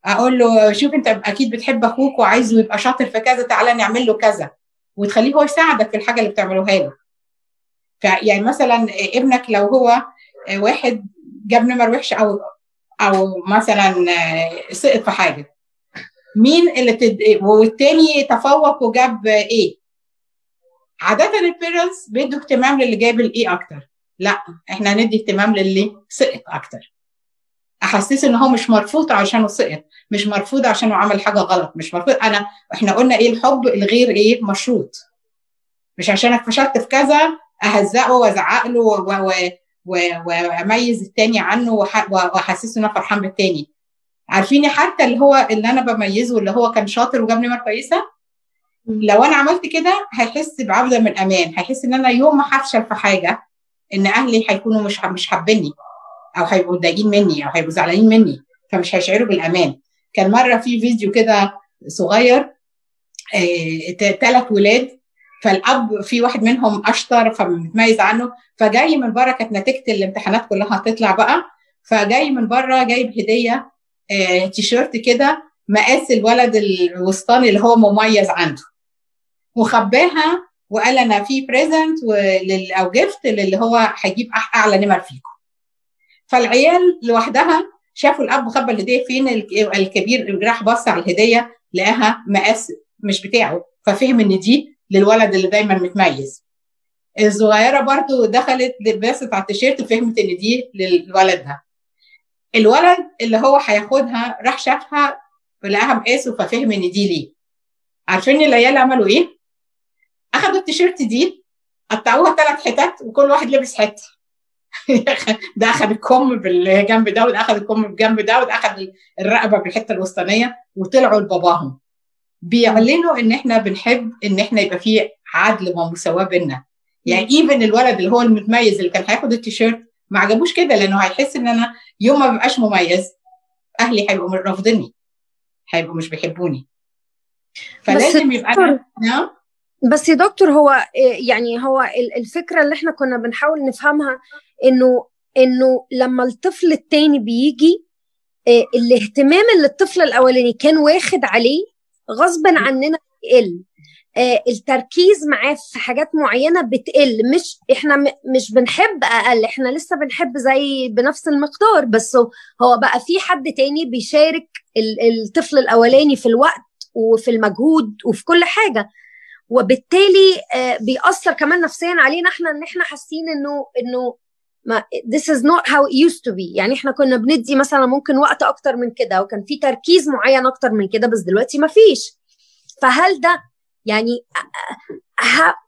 أقول له شوف أنت أكيد بتحب أخوك وعايزه يبقى شاطر في كذا تعالى نعمل له كذا. وتخليه هو يساعدك في الحاجة اللي بتعملوها له. فيعني مثلا ابنك لو هو واحد جاب نمر وحشه أو أو مثلا سقط في حاجة مين اللي تد... والتاني تفوق وجاب إيه عادة البيرنتس بيدوا اهتمام للي جايب الايه أكتر. لا إحنا هندي اهتمام للي سقط أكتر. أحسسه إن هو مش مرفوض عشانه سقط مش مرفوض عشانه عمل حاجة غلط مش مرفوض. أنا إحنا قلنا إيه الحب الغير إيه؟ مشروط. مش عشانك فشلت في كذا أهزقه وازعق له وأميز التاني عنه وأحسسه ان أنا فرحان بالتاني. عارفين حتى اللي هو اللي أنا بميزه اللي هو كان شاطر وجاب نمر كويسة؟ لو أنا عملت كده هيحس بعبده من الامان هيحس إن أنا يوم ما هفشل في حاجة إن أهلي هيكونوا مش مش حابيني أو هيبقوا متضايقين مني أو هيبقوا زعلانين مني فمش هيشعروا بالأمان. كان مرة في فيديو كده صغير ثلاث آه ولاد فالأب في واحد منهم أشطر فمتميز عنه فجاي من بره كانت نتيجة الامتحانات كلها هتطلع بقى فجاي من بره جايب هدية تيشيرت كده مقاس الولد الوسطاني اللي هو مميز عنده. وخباها وقال أنا في present أو gift للي هو هيجيب أعلى نمر فيكم. فالعيال لوحدها شافوا الأب خبى الهدية فين الكبير راح بص على الهدية لقاها مقاس مش بتاعه. ففهم إن دي للولد اللي دايما متميز. الصغيرة برضو دخلت لبست على التيشيرت فهمت إن دي للولد ده الولد اللي هو هياخدها راح شافها لقاها مقاسه ففهم إن دي ليه. عارفين العيال عملوا إيه؟ أخدوا التيشيرت دي قطعوها ثلاث حتت وكل واحد لبس حتة. ده اخذ الكم بالجنب ده وده اخذ الكم بالجنب ده وده اخذ الرقبة بالحتة الوسطانية وطلعوا لباباهم. بيعلنوا إن إحنا بنحب إن إحنا يبقى في عدل ومساواه بينا يعني ايفن الولد اللي هو المتميز اللي كان هياخد التيشيرت ما عجبوش كده لأنه هيحس إن أنا يوم ما ببقاش مميز أهلي هيبقوا رافضيني. هيبقوا مش بيحبوني. فلازم يبقى أنا نعم؟ بس يا دكتور هو يعني هو الفكرة اللي إحنا كنا بنحاول نفهمها انه إنه لما الطفل التاني بيجي الاهتمام اللي الطفل الأولاني كان واخد عليه غصبا عننا بيقل التركيز معاه في حاجات معينة بتقل. مش إحنا مش بنحب أقل إحنا لسه بنحب زي بنفس المقدار. بس هو بقى في حد تاني بيشارك الطفل الأولاني في الوقت وفي المجهود وفي كل حاجة. وبالتالي بيأثر كمان نفسيا علينا إحنا إن إحنا حاسين إنه إنه ما this is not how it used to be. يعني إحنا كنا بندي مثلا ممكن وقت أكتر من كده وكان في تركيز معين أكتر من كده بس دلوقتي ما فيش. فهل ده يعني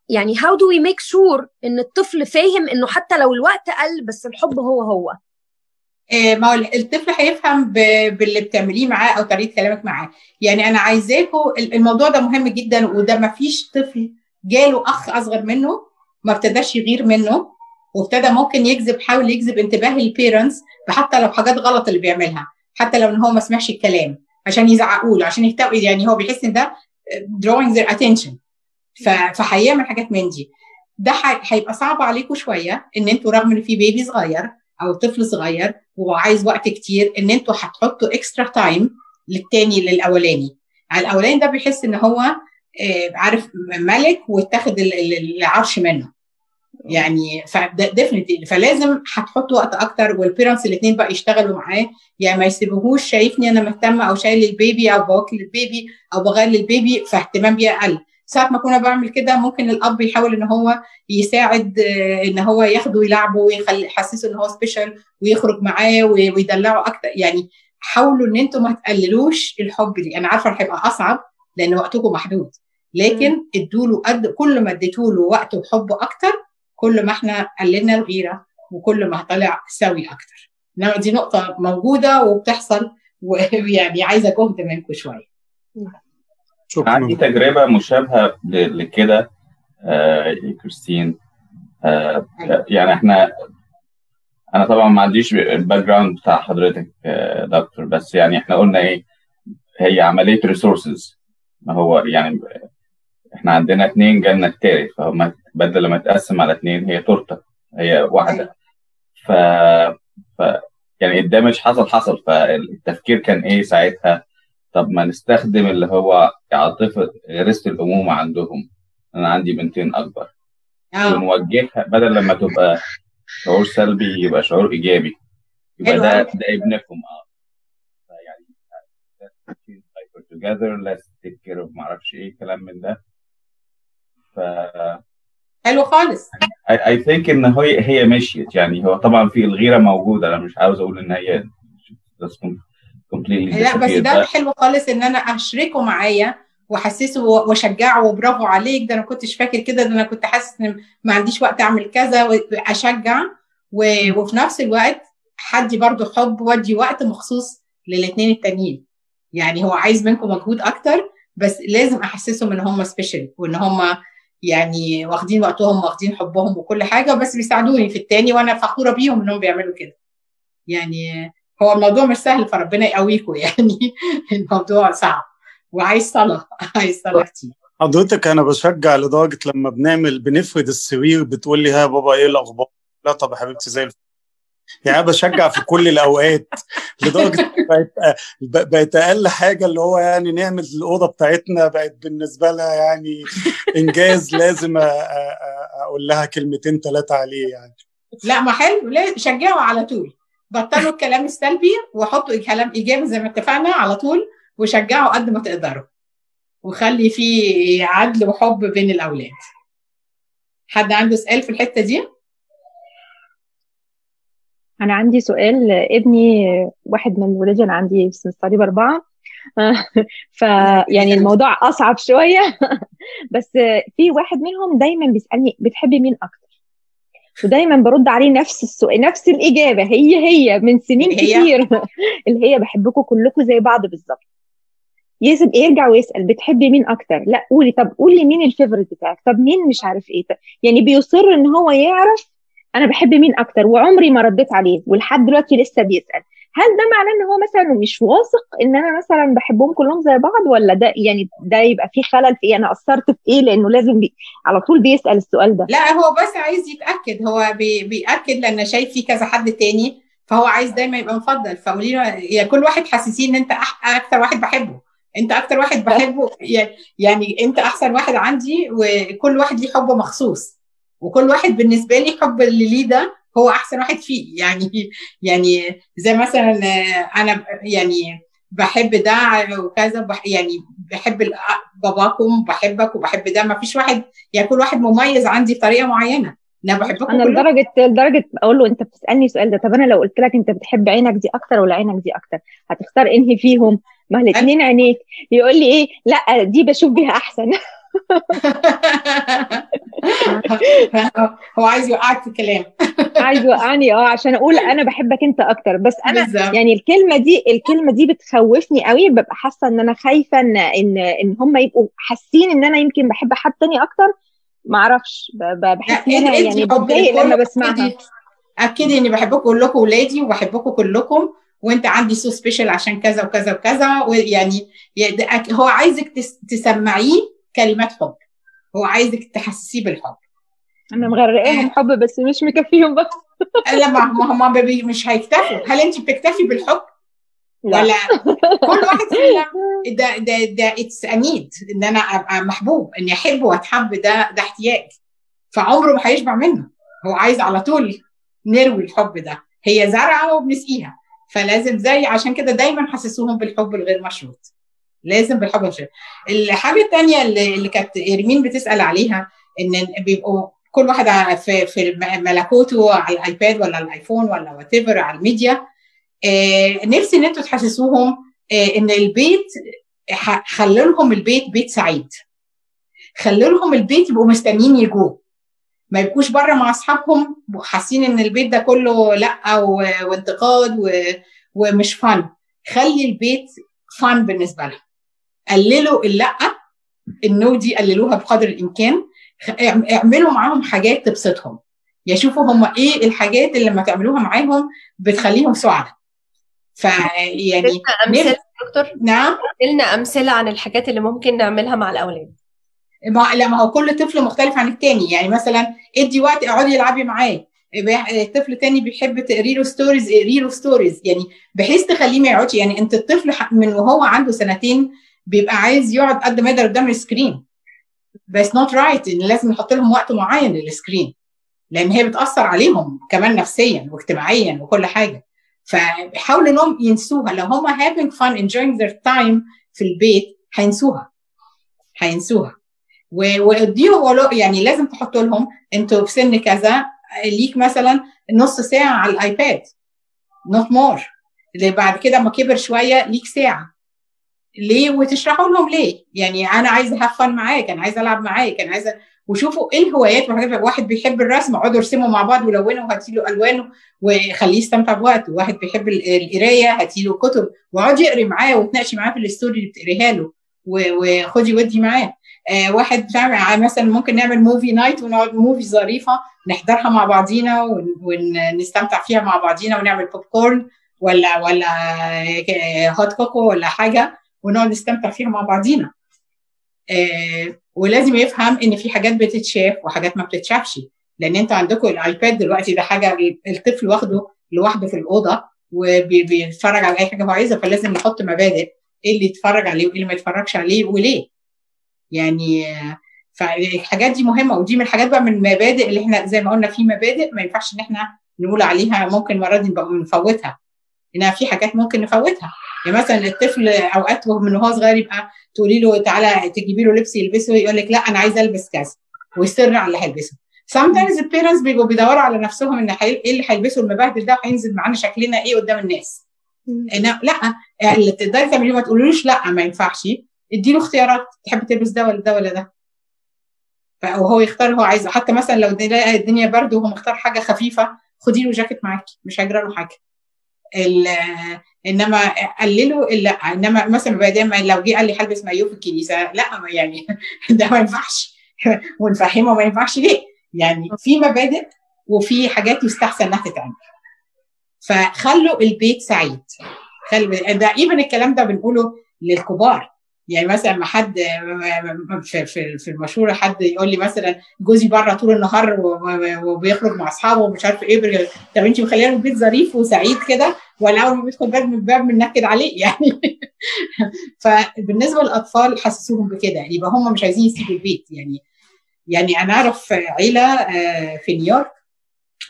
يعني how do we make sure إن الطفل فاهم إنه حتى لو الوقت قل بس الحب هو هو؟ ما هو الطفل هيفهم باللي بتعمليه معاه أو طريقة كلامك معاه. يعني أنا عايزاكم الموضوع ده مهم جدا وده ما فيش طفل جاله أخ أصغر منه ما ابتداش يغير منه وابتدى ممكن يجذب حاول يجذب انتباه البيرنتس حتى لو حاجات غلط اللي بيعملها حتى لو إن هو ما سمعش الكلام عشان يزعقوا له عشان يهتقوا يعني هو بيحس إن ده drawing their attention. فهيعمل حاجات من دي. ده هيبقى صعب عليكم شوية إن أنتوا رغم إن في baby صغير أو طفل صغير وعايز وقت كتير إن أنتوا هتحطوا extra time للتاني للأولاني. الأولاني ده بيحس إن هو عارف ملك واتاخد العرش منه. يعني ف definitely فلازم هتحط وقت أكتر وال parents الاثنين بقى يشتغلوا معاه. يعني ما يسيبوهوش شايفني أنا مهتمة أو شايل ال baby أو بوكل ال baby أو بغير ال baby فاهتمام بيه أقل. ساعة ما كنا بعمل كده ممكن الأب يحاول إن هو يساعد إن هو ياخده ويلعبه ويخلي يحسسه إن هو سبيشال ويخرج معاه ويدلعه أكتر. يعني حاولوا إن أنتم ما تقللوش الحب دي. أنا عارفة هيبقى أصعب لأن وقتكم محدود. لكن ادوا له قد كل ما اديتوا له وقت وحب أكتر كل ما إحنا قللنا الغيرة وكل ما طلع سوي أكتر. إنما دي نقطة موجودة وبتحصل ويعني عايزة جهد منكم شوية. عندي تجربة مشابهة لكده آه كريستين. آه يعني إحنا أنا طبعا ما عنديش ال background بتاع حضرتك آه دكتور بس يعني إحنا قلنا إيه هي عملية resources ما هو يعني إحنا عندنا اثنين جالنا التالت فهم بدل لما تقسم على اثنين هي تورتة هي واحدة. ف, ف يعني الدمج حصل حصل فالتفكير كان إيه ساعتها؟ طب ما نستخدم اللي هو عاطفه غريزه الأمومة عندهم. أنا عندي بنتين أكبر. ونوجهها بدل لما تبقى شعور سلبي يبقى شعور إيجابي. يبقى ده ده ابنكم آه. يعني together. Let's take care of معرفش إيه كلام من ده. ف حلو خالص. اي ثينك إن هي هي مشيت. يعني هو طبعا في الغيرة موجودة. أنا مش عاوز أقول إن هي لا بس ده حلو خالص إن أنا أشركه معايا وأحسسه وأشجعه وبرافو عليك. ده أنا كنتش فاكر كده. ده أنا كنت حاسس إن ما عنديش وقت أعمل كذا واشجع وفي نفس الوقت حدي برضو حب ودي وقت مخصوص للاثنين التانيين. يعني هو عايز منكم مجهود أكتر بس لازم أحسسهم إن هم سبيشال وإن هم يعني واخدين وقتهم واخدين حبهم وكل حاجة بس بيساعدوني في التاني وأنا فخورة بيهم إنهم بيعملوا كده. يعني هو الموضوع مش سهل فربنا يقويكم يعني. الموضوع صعب. وعايز صلاة عايز صلاة كتير. حضرتك أنا بشجع لدرجة لما بنعمل بنفرد السرير بتقول لي ها بابا إيه الأخبار؟ لا طب يا حبيبتي زي الفل. يعني بشجع في كل الأوقات لدرجة بقت بقت أقل حاجة اللي هو يعني نعمل الأوضة بتاعتنا بقت بالنسبة لها يعني إنجاز لازم أقول لها كلمتين ثلاثة عليه يعني. لا ما حلو شجعوا على طول. بطلوا الكلام السلبي وحطوا كلام إيجابي زي ما اتفقنا على طول وشجعوا قد ما تقدروا. وخلي في عدل وحب بين الأولاد. حد عنده سؤال في الحتة دي؟ أنا عندي سؤال ابني واحد من ولادي أنا عندي في تقريبا أربعة. فيعني الموضوع أصعب شوية. بس في واحد منهم دايما بيسألني بتحبي مين أكتر؟ ودايما برد عليه نفس السؤال نفس الإجابة. هي هي من سنين كتير. اللي هي بحبكم كلكم زي بعض بالظبط. يسأل يرجع ويسأل بتحبي مين أكتر؟ لا قولي طب قولي مين ال favorite بتاعك؟ طب مين مش عارف إيه؟ يعني بيصر إن هو يعرف أنا بحب مين أكتر؟ وعمري ما رديت عليه ولحد دلوقتي لسه بيسأل. هل ده معناه إن هو مثلا مش واثق إن أنا مثلا بحبهم كلهم زي بعض ولا ده يعني ده يبقى في خلل في أنا قصرت في إيه؟ لأنه لازم بي على طول بيسأل السؤال ده. لا هو بس عايز يتأكد. هو بي بيأكد لأن شايف في كذا حد تاني فهو عايز دايما يبقى مفضل. فقولي له يا كل واحد حاسسين إن أنت أكتر واحد بحبه. أنت أكتر واحد بحبه يعني أنت أحسن واحد عندي وكل واحد ليه حب مخصوص. وكل واحد بالنسبة لي حب اللي ليه ده هو أحسن واحد فيه. يعني يعني زي مثلا أنا يعني بحب ده وكذا بح يعني بحب باباكم بحبك وبحب ده. ما فيش واحد يعني كل واحد مميز عندي بطريقة معينة. أنا بحبكم أنا لدرجة لدرجة أقول له أنت بتسألني السؤال ده طب أنا لو قلت لك أنت بتحب عينك دي أكتر ولا عينك دي أكتر؟ هتختار إنهي فيهم؟ ما الاثنين عينيك. يقول لي إيه؟ لأ دي بشوف بيها أحسن. هو عايز يوقعك في الكلام. عايز يوقعني آه عشان أقول أنا بحبك أنت أكتر. بس أنا بالزبط. يعني الكلمة دي الكلمة دي بتخوفني قوي. ببقى حاسة إن أنا خايفة إن إن إن هم يبقوا حاسين إن أنا يمكن بحب حد تاني أكتر. ما أعرفش بحس إن أنا يعني بتضايق لما بسمعها. اكدي إني بحبكم كلكم ولادي وبحبكم كلكم وأنت عندي so special عشان كذا وكذا وكذا ويعني هو عايزك تسمعيه كلمات حب. هو عايزك تحسسيه بالحب. أنا مغرقاهم حب بس مش مكفيهم بس. لا ما هم مش هيكتفوا. هل انت بتكتفي بالحب؟ لا. ولا كل واحد فينا ده ده ده it's a need إن أنا أبقى محبوب إني احب وأتحب ده ده احتياج. فعمره ما هيشبع منه. هو عايز على طول نروي الحب ده. هي زرعة وبنسقيها. فلازم زي عشان كده دايما حسسوهم بالحب الغير مشروط. لازم المشروط الحاجة الثانية اللي, كانت إرمين بتسأل عليها إن بيبقوا كل واحد في في ملكوته على ال iPad ولا ال iPhone ولا what على الميديا آه نفسي إن أنتوا تحسسوهم آه إن البيت خلوا لهم البيت بيت سعيد. خلوا لهم البيت يبقوا مستنيين يجوه ما يبقوش بره مع أصحابهم حاسين إن البيت ده كله لأ وانتقاد. ومش فن خلي البيت فن بالنسبة لهم. قللوا اللا النو دي قللوها بقدر الإمكان. اعملوا معاهم حاجات تبسطهم. يشوفوا هم إيه الحاجات اللي لما تعملوها معاهم بتخليهم سعداء. فيعني أمثلة دكتور؟ نعم. لنا أمثلة عن الحاجات اللي ممكن نعملها مع الأولاد. ما لا ما هو كل طفل مختلف عن التاني. يعني مثلا ادي وقت اقعدي العبي معاه. طفل تاني بيحب تقري له stories اقري له stories يعني بحيث تخليه ما يقعدش. يعني انت الطفل من وهو عنده سنتين بيبقى عايز يقعد قد ما يقدر قدام ال screen. بس not right إن لازم نحط لهم وقت معين لل screen. لأن هي بتأثر عليهم كمان نفسيا واجتماعيا وكل حاجة. فحاولوا إنهم ينسوها. لو هم having fun enjoying their time في البيت هينسوها. هينسوها. واديهم يعني لازم تحط لهم أنتوا في سن كذا ليك مثلا نص ساعة على ال iPad. not more بعد كده اما كبر شوية ليك ساعة. ليه وتشرحوا لهم ليه؟ يعني أنا عايزة have fun معاك أنا عايزة ألعب معاك أنا عايزة وشوفوا إيه الهوايات. واحد بيحب الرسم اقعدوا ارسموا مع بعض ولونوا وهاتي له ألوانه وخليه يستمتع بوقته. واحد بيحب القراية هاتي له كتب واقعدي اقري معاه وتناقشي معاه في ال story اللي بتقريها له وخدي ودي معاه. آه واحد مثلا ممكن نعمل movie night ونقعد movie ظريفة نحضرها مع بعضينا ونستمتع فيها مع بعضينا ونعمل بوب كورن ولا ولا هوت كوكو ولا حاجة. ونقعد نستمتع فيها مع بعضينا. آه ولازم يفهم إن في حاجات بتتشاف وحاجات ما بتتشافش. لأن أنتوا عندكم الآيباد دلوقتي ده حاجة الطفل واخده لوحده في الأوضة وبيتفرج على أي حاجة هو عايزها فلازم نحط مبادئ إيه اللي يتفرج عليه وايه اللي ما يتفرجش عليه وليه. يعني فالحاجات دي مهمة ودي من الحاجات بقى من المبادئ اللي إحنا زي ما قلنا في مبادئ ما ينفعش إن إحنا نقول عليها ممكن المره دي نبقى نفوتها. إنها في حاجات ممكن نفوتها. يعني مثلا الطفل أوقات من وهو صغير يبقى تقولي له تعالى تجيبي له لبس يلبسه يقول لك لا أنا عايز ألبس كذا ويصر على اللي هيلبسه. Sometimes البيرنتس بيبقوا بيدوروا على نفسهم إن إيه اللي هيلبسه المبهدل ده وهينزل معانا شكلنا إيه قدام الناس. إن لا اللي تقدري تعمليه ما تقولوش لا ما ينفعش. ادي له اختيارات تحب تلبس ده ولا ده ولا ده. وهو يختار هو عايزه. حتى مثلا لو الدنيا برد وهو مختار حاجة خفيفة خدي له جاكيت معاكي مش هيجرى له حاجة. إنما قللوا لا إنما مثلا بعدين لو جه قال لي هلبس مايو في الكنيسة لا يعني ده ما ينفعش. ونفهمه ما ينفعش ليه؟ يعني في مبادئ وفي حاجات يستحسن إنها تتعمل. فخلوا البيت سعيد. خلوا ده إيفن الكلام ده بنقوله للكبار. يعني مثلا ما حد في في المشهوره حد يقول لي مثلا جوزي بره طول النهار وبيخرج مع أصحابه ومش عارف إيه طب أنت مخليه البيت ظريف وسعيد كده؟ ولا أول ما بيدخل باب من الباب بننكد عليه يعني. فبالنسبة للأطفال حسسوهم بكده يبقى هم مش عايزين يسيبوا البيت يعني. يعني أنا أعرف عيلة في نيويورك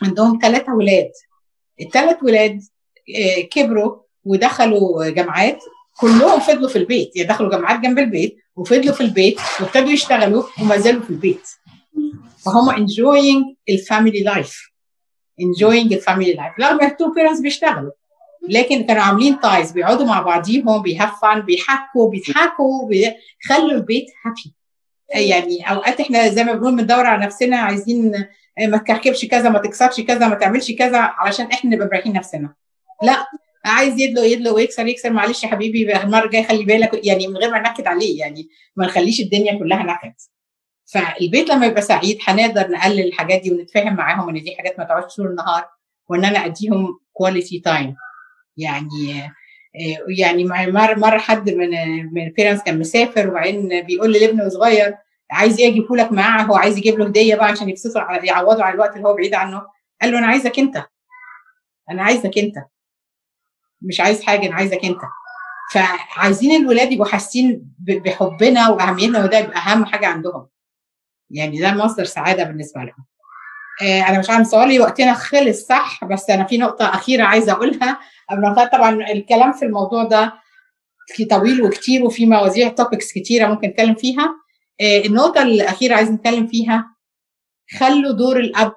عندهم ثلاث أولاد الثلاث ولاد كبروا ودخلوا جامعات كلهم فضلوا في البيت. يعني دخلوا جامعات جنب البيت وفضلوا في البيت وابتدوا يشتغلوا وما زالوا في البيت. فهم enjoying ال family life enjoying ال family life رغم ال two parents بيشتغلوا. لكن كانوا عاملين ties بيقعدوا مع بعضيهم بي have fun بيحكوا بيضحكوا بيخلوا البيت happy يعني أوقات إحنا زي ما بنقول بندور على نفسنا عايزين ما تكركبش كذا ما تكسرش كذا ما تعملش كذا علشان إحنا نبقى مريحين نفسنا. لا. عايز يدلق يدلق ويكسر يكسر. معلش يا حبيبي المرة الجاية خلي بالك. يعني من غير ما نكد عليه يعني ما نخليش الدنيا كلها نكد. فالبيت لما يبقى سعيد هنقدر نقلل الحاجات دي ونتفاهم معاهم إن دي حاجات ما تقعدش طول النهار وإن أنا أديهم quality time يعني يعني مره مرة حد من من ال parents كان مسافر وبعدين بيقول لابنه صغير عايز إيه أجيبه لك معاه؟ هو عايز يجيب له هدية بقى عشان يبسطوا يعوضوا على الوقت اللي هو بعيد عنه. قال له أنا عايزك أنت. أنا عايزك أنت. مش عايز حاجة أنا عايزك أنت. فعايزين الولاد يبقوا حاسين بحبنا وأهميتنا وده يبقى أهم حاجة عندهم. يعني ده مصدر سعادة بالنسبة لهم. آه أنا مش عارف سؤالي وقتنا خلص صح؟ بس أنا في نقطة أخيرة عايزة أقولها. قبل طبعا الكلام في الموضوع ده في طويل وكتير وفي مواضيع توبكس كتيرة ممكن نتكلم فيها. آه النقطة الأخيرة عايز نتكلم فيها. خلوا دور الأب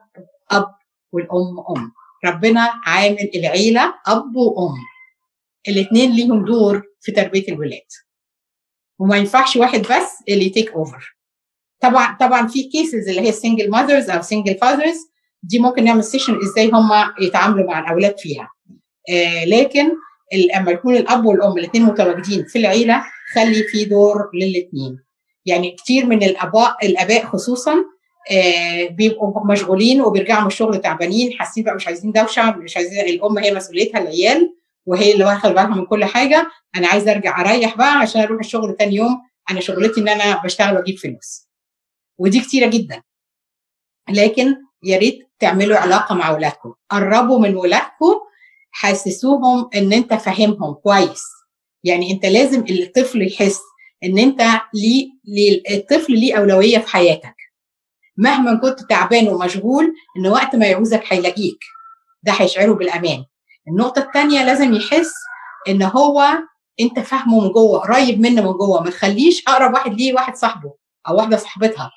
أب والأم أم. ربنا عامل العيلة أب وأم. الاثنين ليهم دور في تربية الولاد. وما ينفعش واحد بس اللي take over طبعا طبعا في cases اللي هي single mothers أو single fathers دي ممكن نعمل session إزاي هم يتعاملوا مع الأولاد فيها. آه لكن لما يكون الأب والأم الاثنين متواجدين في العيلة خلي في دور للاثنين يعني كتير من الأباء الأباء خصوصا آه بيبقوا مشغولين وبيرجعوا من الشغل تعبانين حاسين بقى مش عايزين دوشة مش عايزين الأم هي مسؤوليتها العيال. وهي اللي واخدة بالها من كل حاجة. أنا عايزة أرجع أريح بقى عشان أروح الشغل تاني يوم. أنا شغلتي إن أنا بشتغل وأجيب فلوس. ودي كتيرة جدا. لكن يا ريت تعملوا علاقة مع اولادكم قربوا من ولادكم حسسوهم إن أنت فاهمهم كويس. يعني أنت لازم الطفل يحس إن أنت ليه, ليه الطفل ليه أولوية في حياتك. مهما كنت تعبان ومشغول إن وقت ما يعوزك هيلاقيك. ده هيشعره بالأمان. النقطة الثانية لازم يحس إن هو أنت فاهمه من جوه قريب منه من جوه. ما تخليش أقرب واحد ليه واحد صاحبه أو واحدة صاحبتها.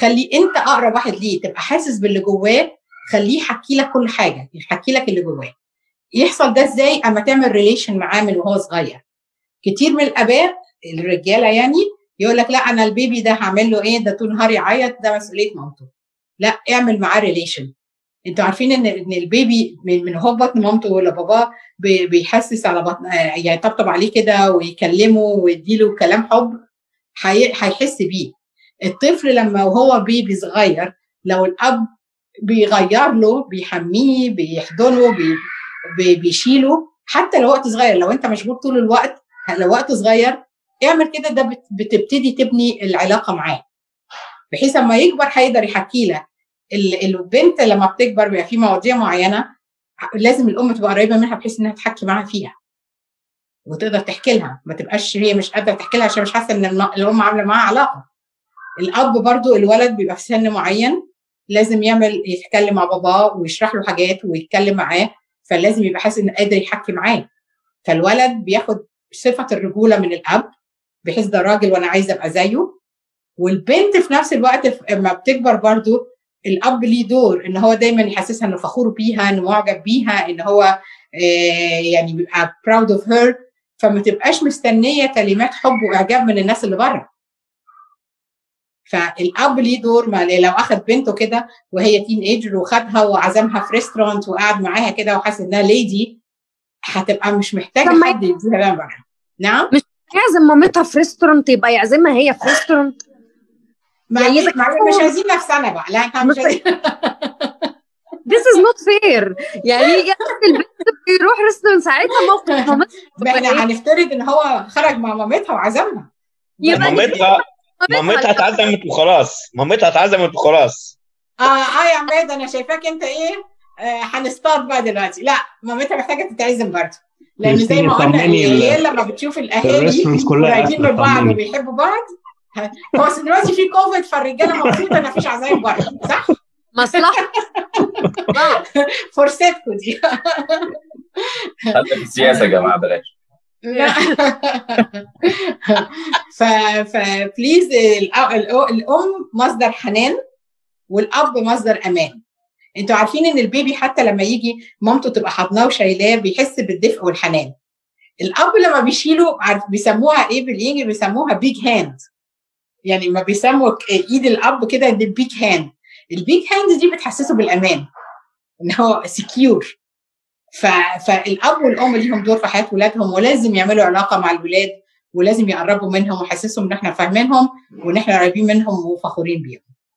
خلي أنت أقرب واحد ليه تبقى حاسس باللي جواه خليه يحكي لك كل حاجة يحكي لك اللي جواه. يحصل ده إزاي؟ أما تعمل ريليشن معاه من وهو صغير. كتير من الآباء الرجالة يعني يقول لك لا أنا ال baby ده هعمل له إيه؟ ده طول النهار يعيط ده مسؤولية مامته. لا اعمل معاه relation أنتوا عارفين ان إن ال baby من هو بطن مامته ولا باباه بيحسس على بطن يعني يطبطب عليه كده ويكلمه ويديله كلام حب هيحس بيه. الطفل لما وهو baby صغير لو الأب بيغير له بيحميه بيحضنه بي بي بيشيله حتى لو وقت صغير لو انت مشغول طول الوقت لو وقت صغير اعمل كده ده بتبتدي تبني العلاقة معاه. بحيث لما يكبر هيقدر يحكي لك البنت لما بتكبر بيبقى في مواضيع معينة لازم الأم تبقى قريبة منها بحيث إنها تحكي معاها فيها. وتقدر تحكي لها ما تبقاش هي مش قادرة تحكي لها عشان مش حاسة إن الأم عاملة معاها علاقة. الأب برضو الولد بيبقى في سن معين لازم يعمل يتكلم مع باباه ويشرح له حاجات ويتكلم معاه فلازم يبقى حاسس إنه قادر يحكي معاه. فالولد بياخد صفة الرجولة من الأب بحيث ده راجل وأنا عايزة أبقى زيه. والبنت في نفس الوقت لما بتكبر برضو الأب ليه دور إن هو دايما يحسسها إنه فخور بيها إنه معجب بيها إن هو آه يعني بيبقى proud of her فما تبقاش مستنية كلمات حب وإعجاب من الناس اللي بره. فالأب ليه دور ما لو اخذ بنته كده وهي teenager وخدها وعزمها في restaurant وقعد معاها كده وحاسس إنها lady هتبقى مش محتاجة حد يديها بره نعم؟ مش يعزم مامتها في restaurant يبقى يعزمها هي في restaurant ما يعني مش عايزين نفسنا بقى. لا إحنا مش عايزين. This is not fair. يعني البنت بيروح restaurant ساعتها موقف مامتها إحنا هنفترض إن هو خرج مع مامتها وعزمها مامتها مامتها اتعزمت وخلاص. مامتها اتعزمت وخلاص. آه آه يا عماد أنا شايفاك أنت إيه؟ آه هنصطاد بقى دلوقتي. لا مامتها محتاجة تتعزم برضه. لأن زي ما قلنا العيال لما بتشوف الأهالي قريبين من بعض وبيحبوا بعض. هو دلوقتي في كوفيد فالرجالة مبسوطة ان مفيش عزايم بره صح؟ مصلحة. فرصتكم دي حتى في السياسة يا جماعة بلاش. ف ف please الأم مصدر حنان والأب مصدر أمان. أنتوا عارفين إن ال baby حتى لما يجي مامته تبقى حضناه وشايلاه بيحس بالدفء والحنان. الأب لما بيشيله عارف بيسموها إيه بالإنجليزي؟ بيسموها big hand يعني ما بيسموا إيد الأب كده دي big hand ال big hand دي بتحسسه بالأمان إن هو secure فالأب والأم ليهم دور في حياة ولادهم ولازم يعملوا علاقة مع الولاد ولازم يقربوا منهم ويحسسهم إن إحنا فاهمينهم وإن إحنا قريبين منهم وفخورين بيهم.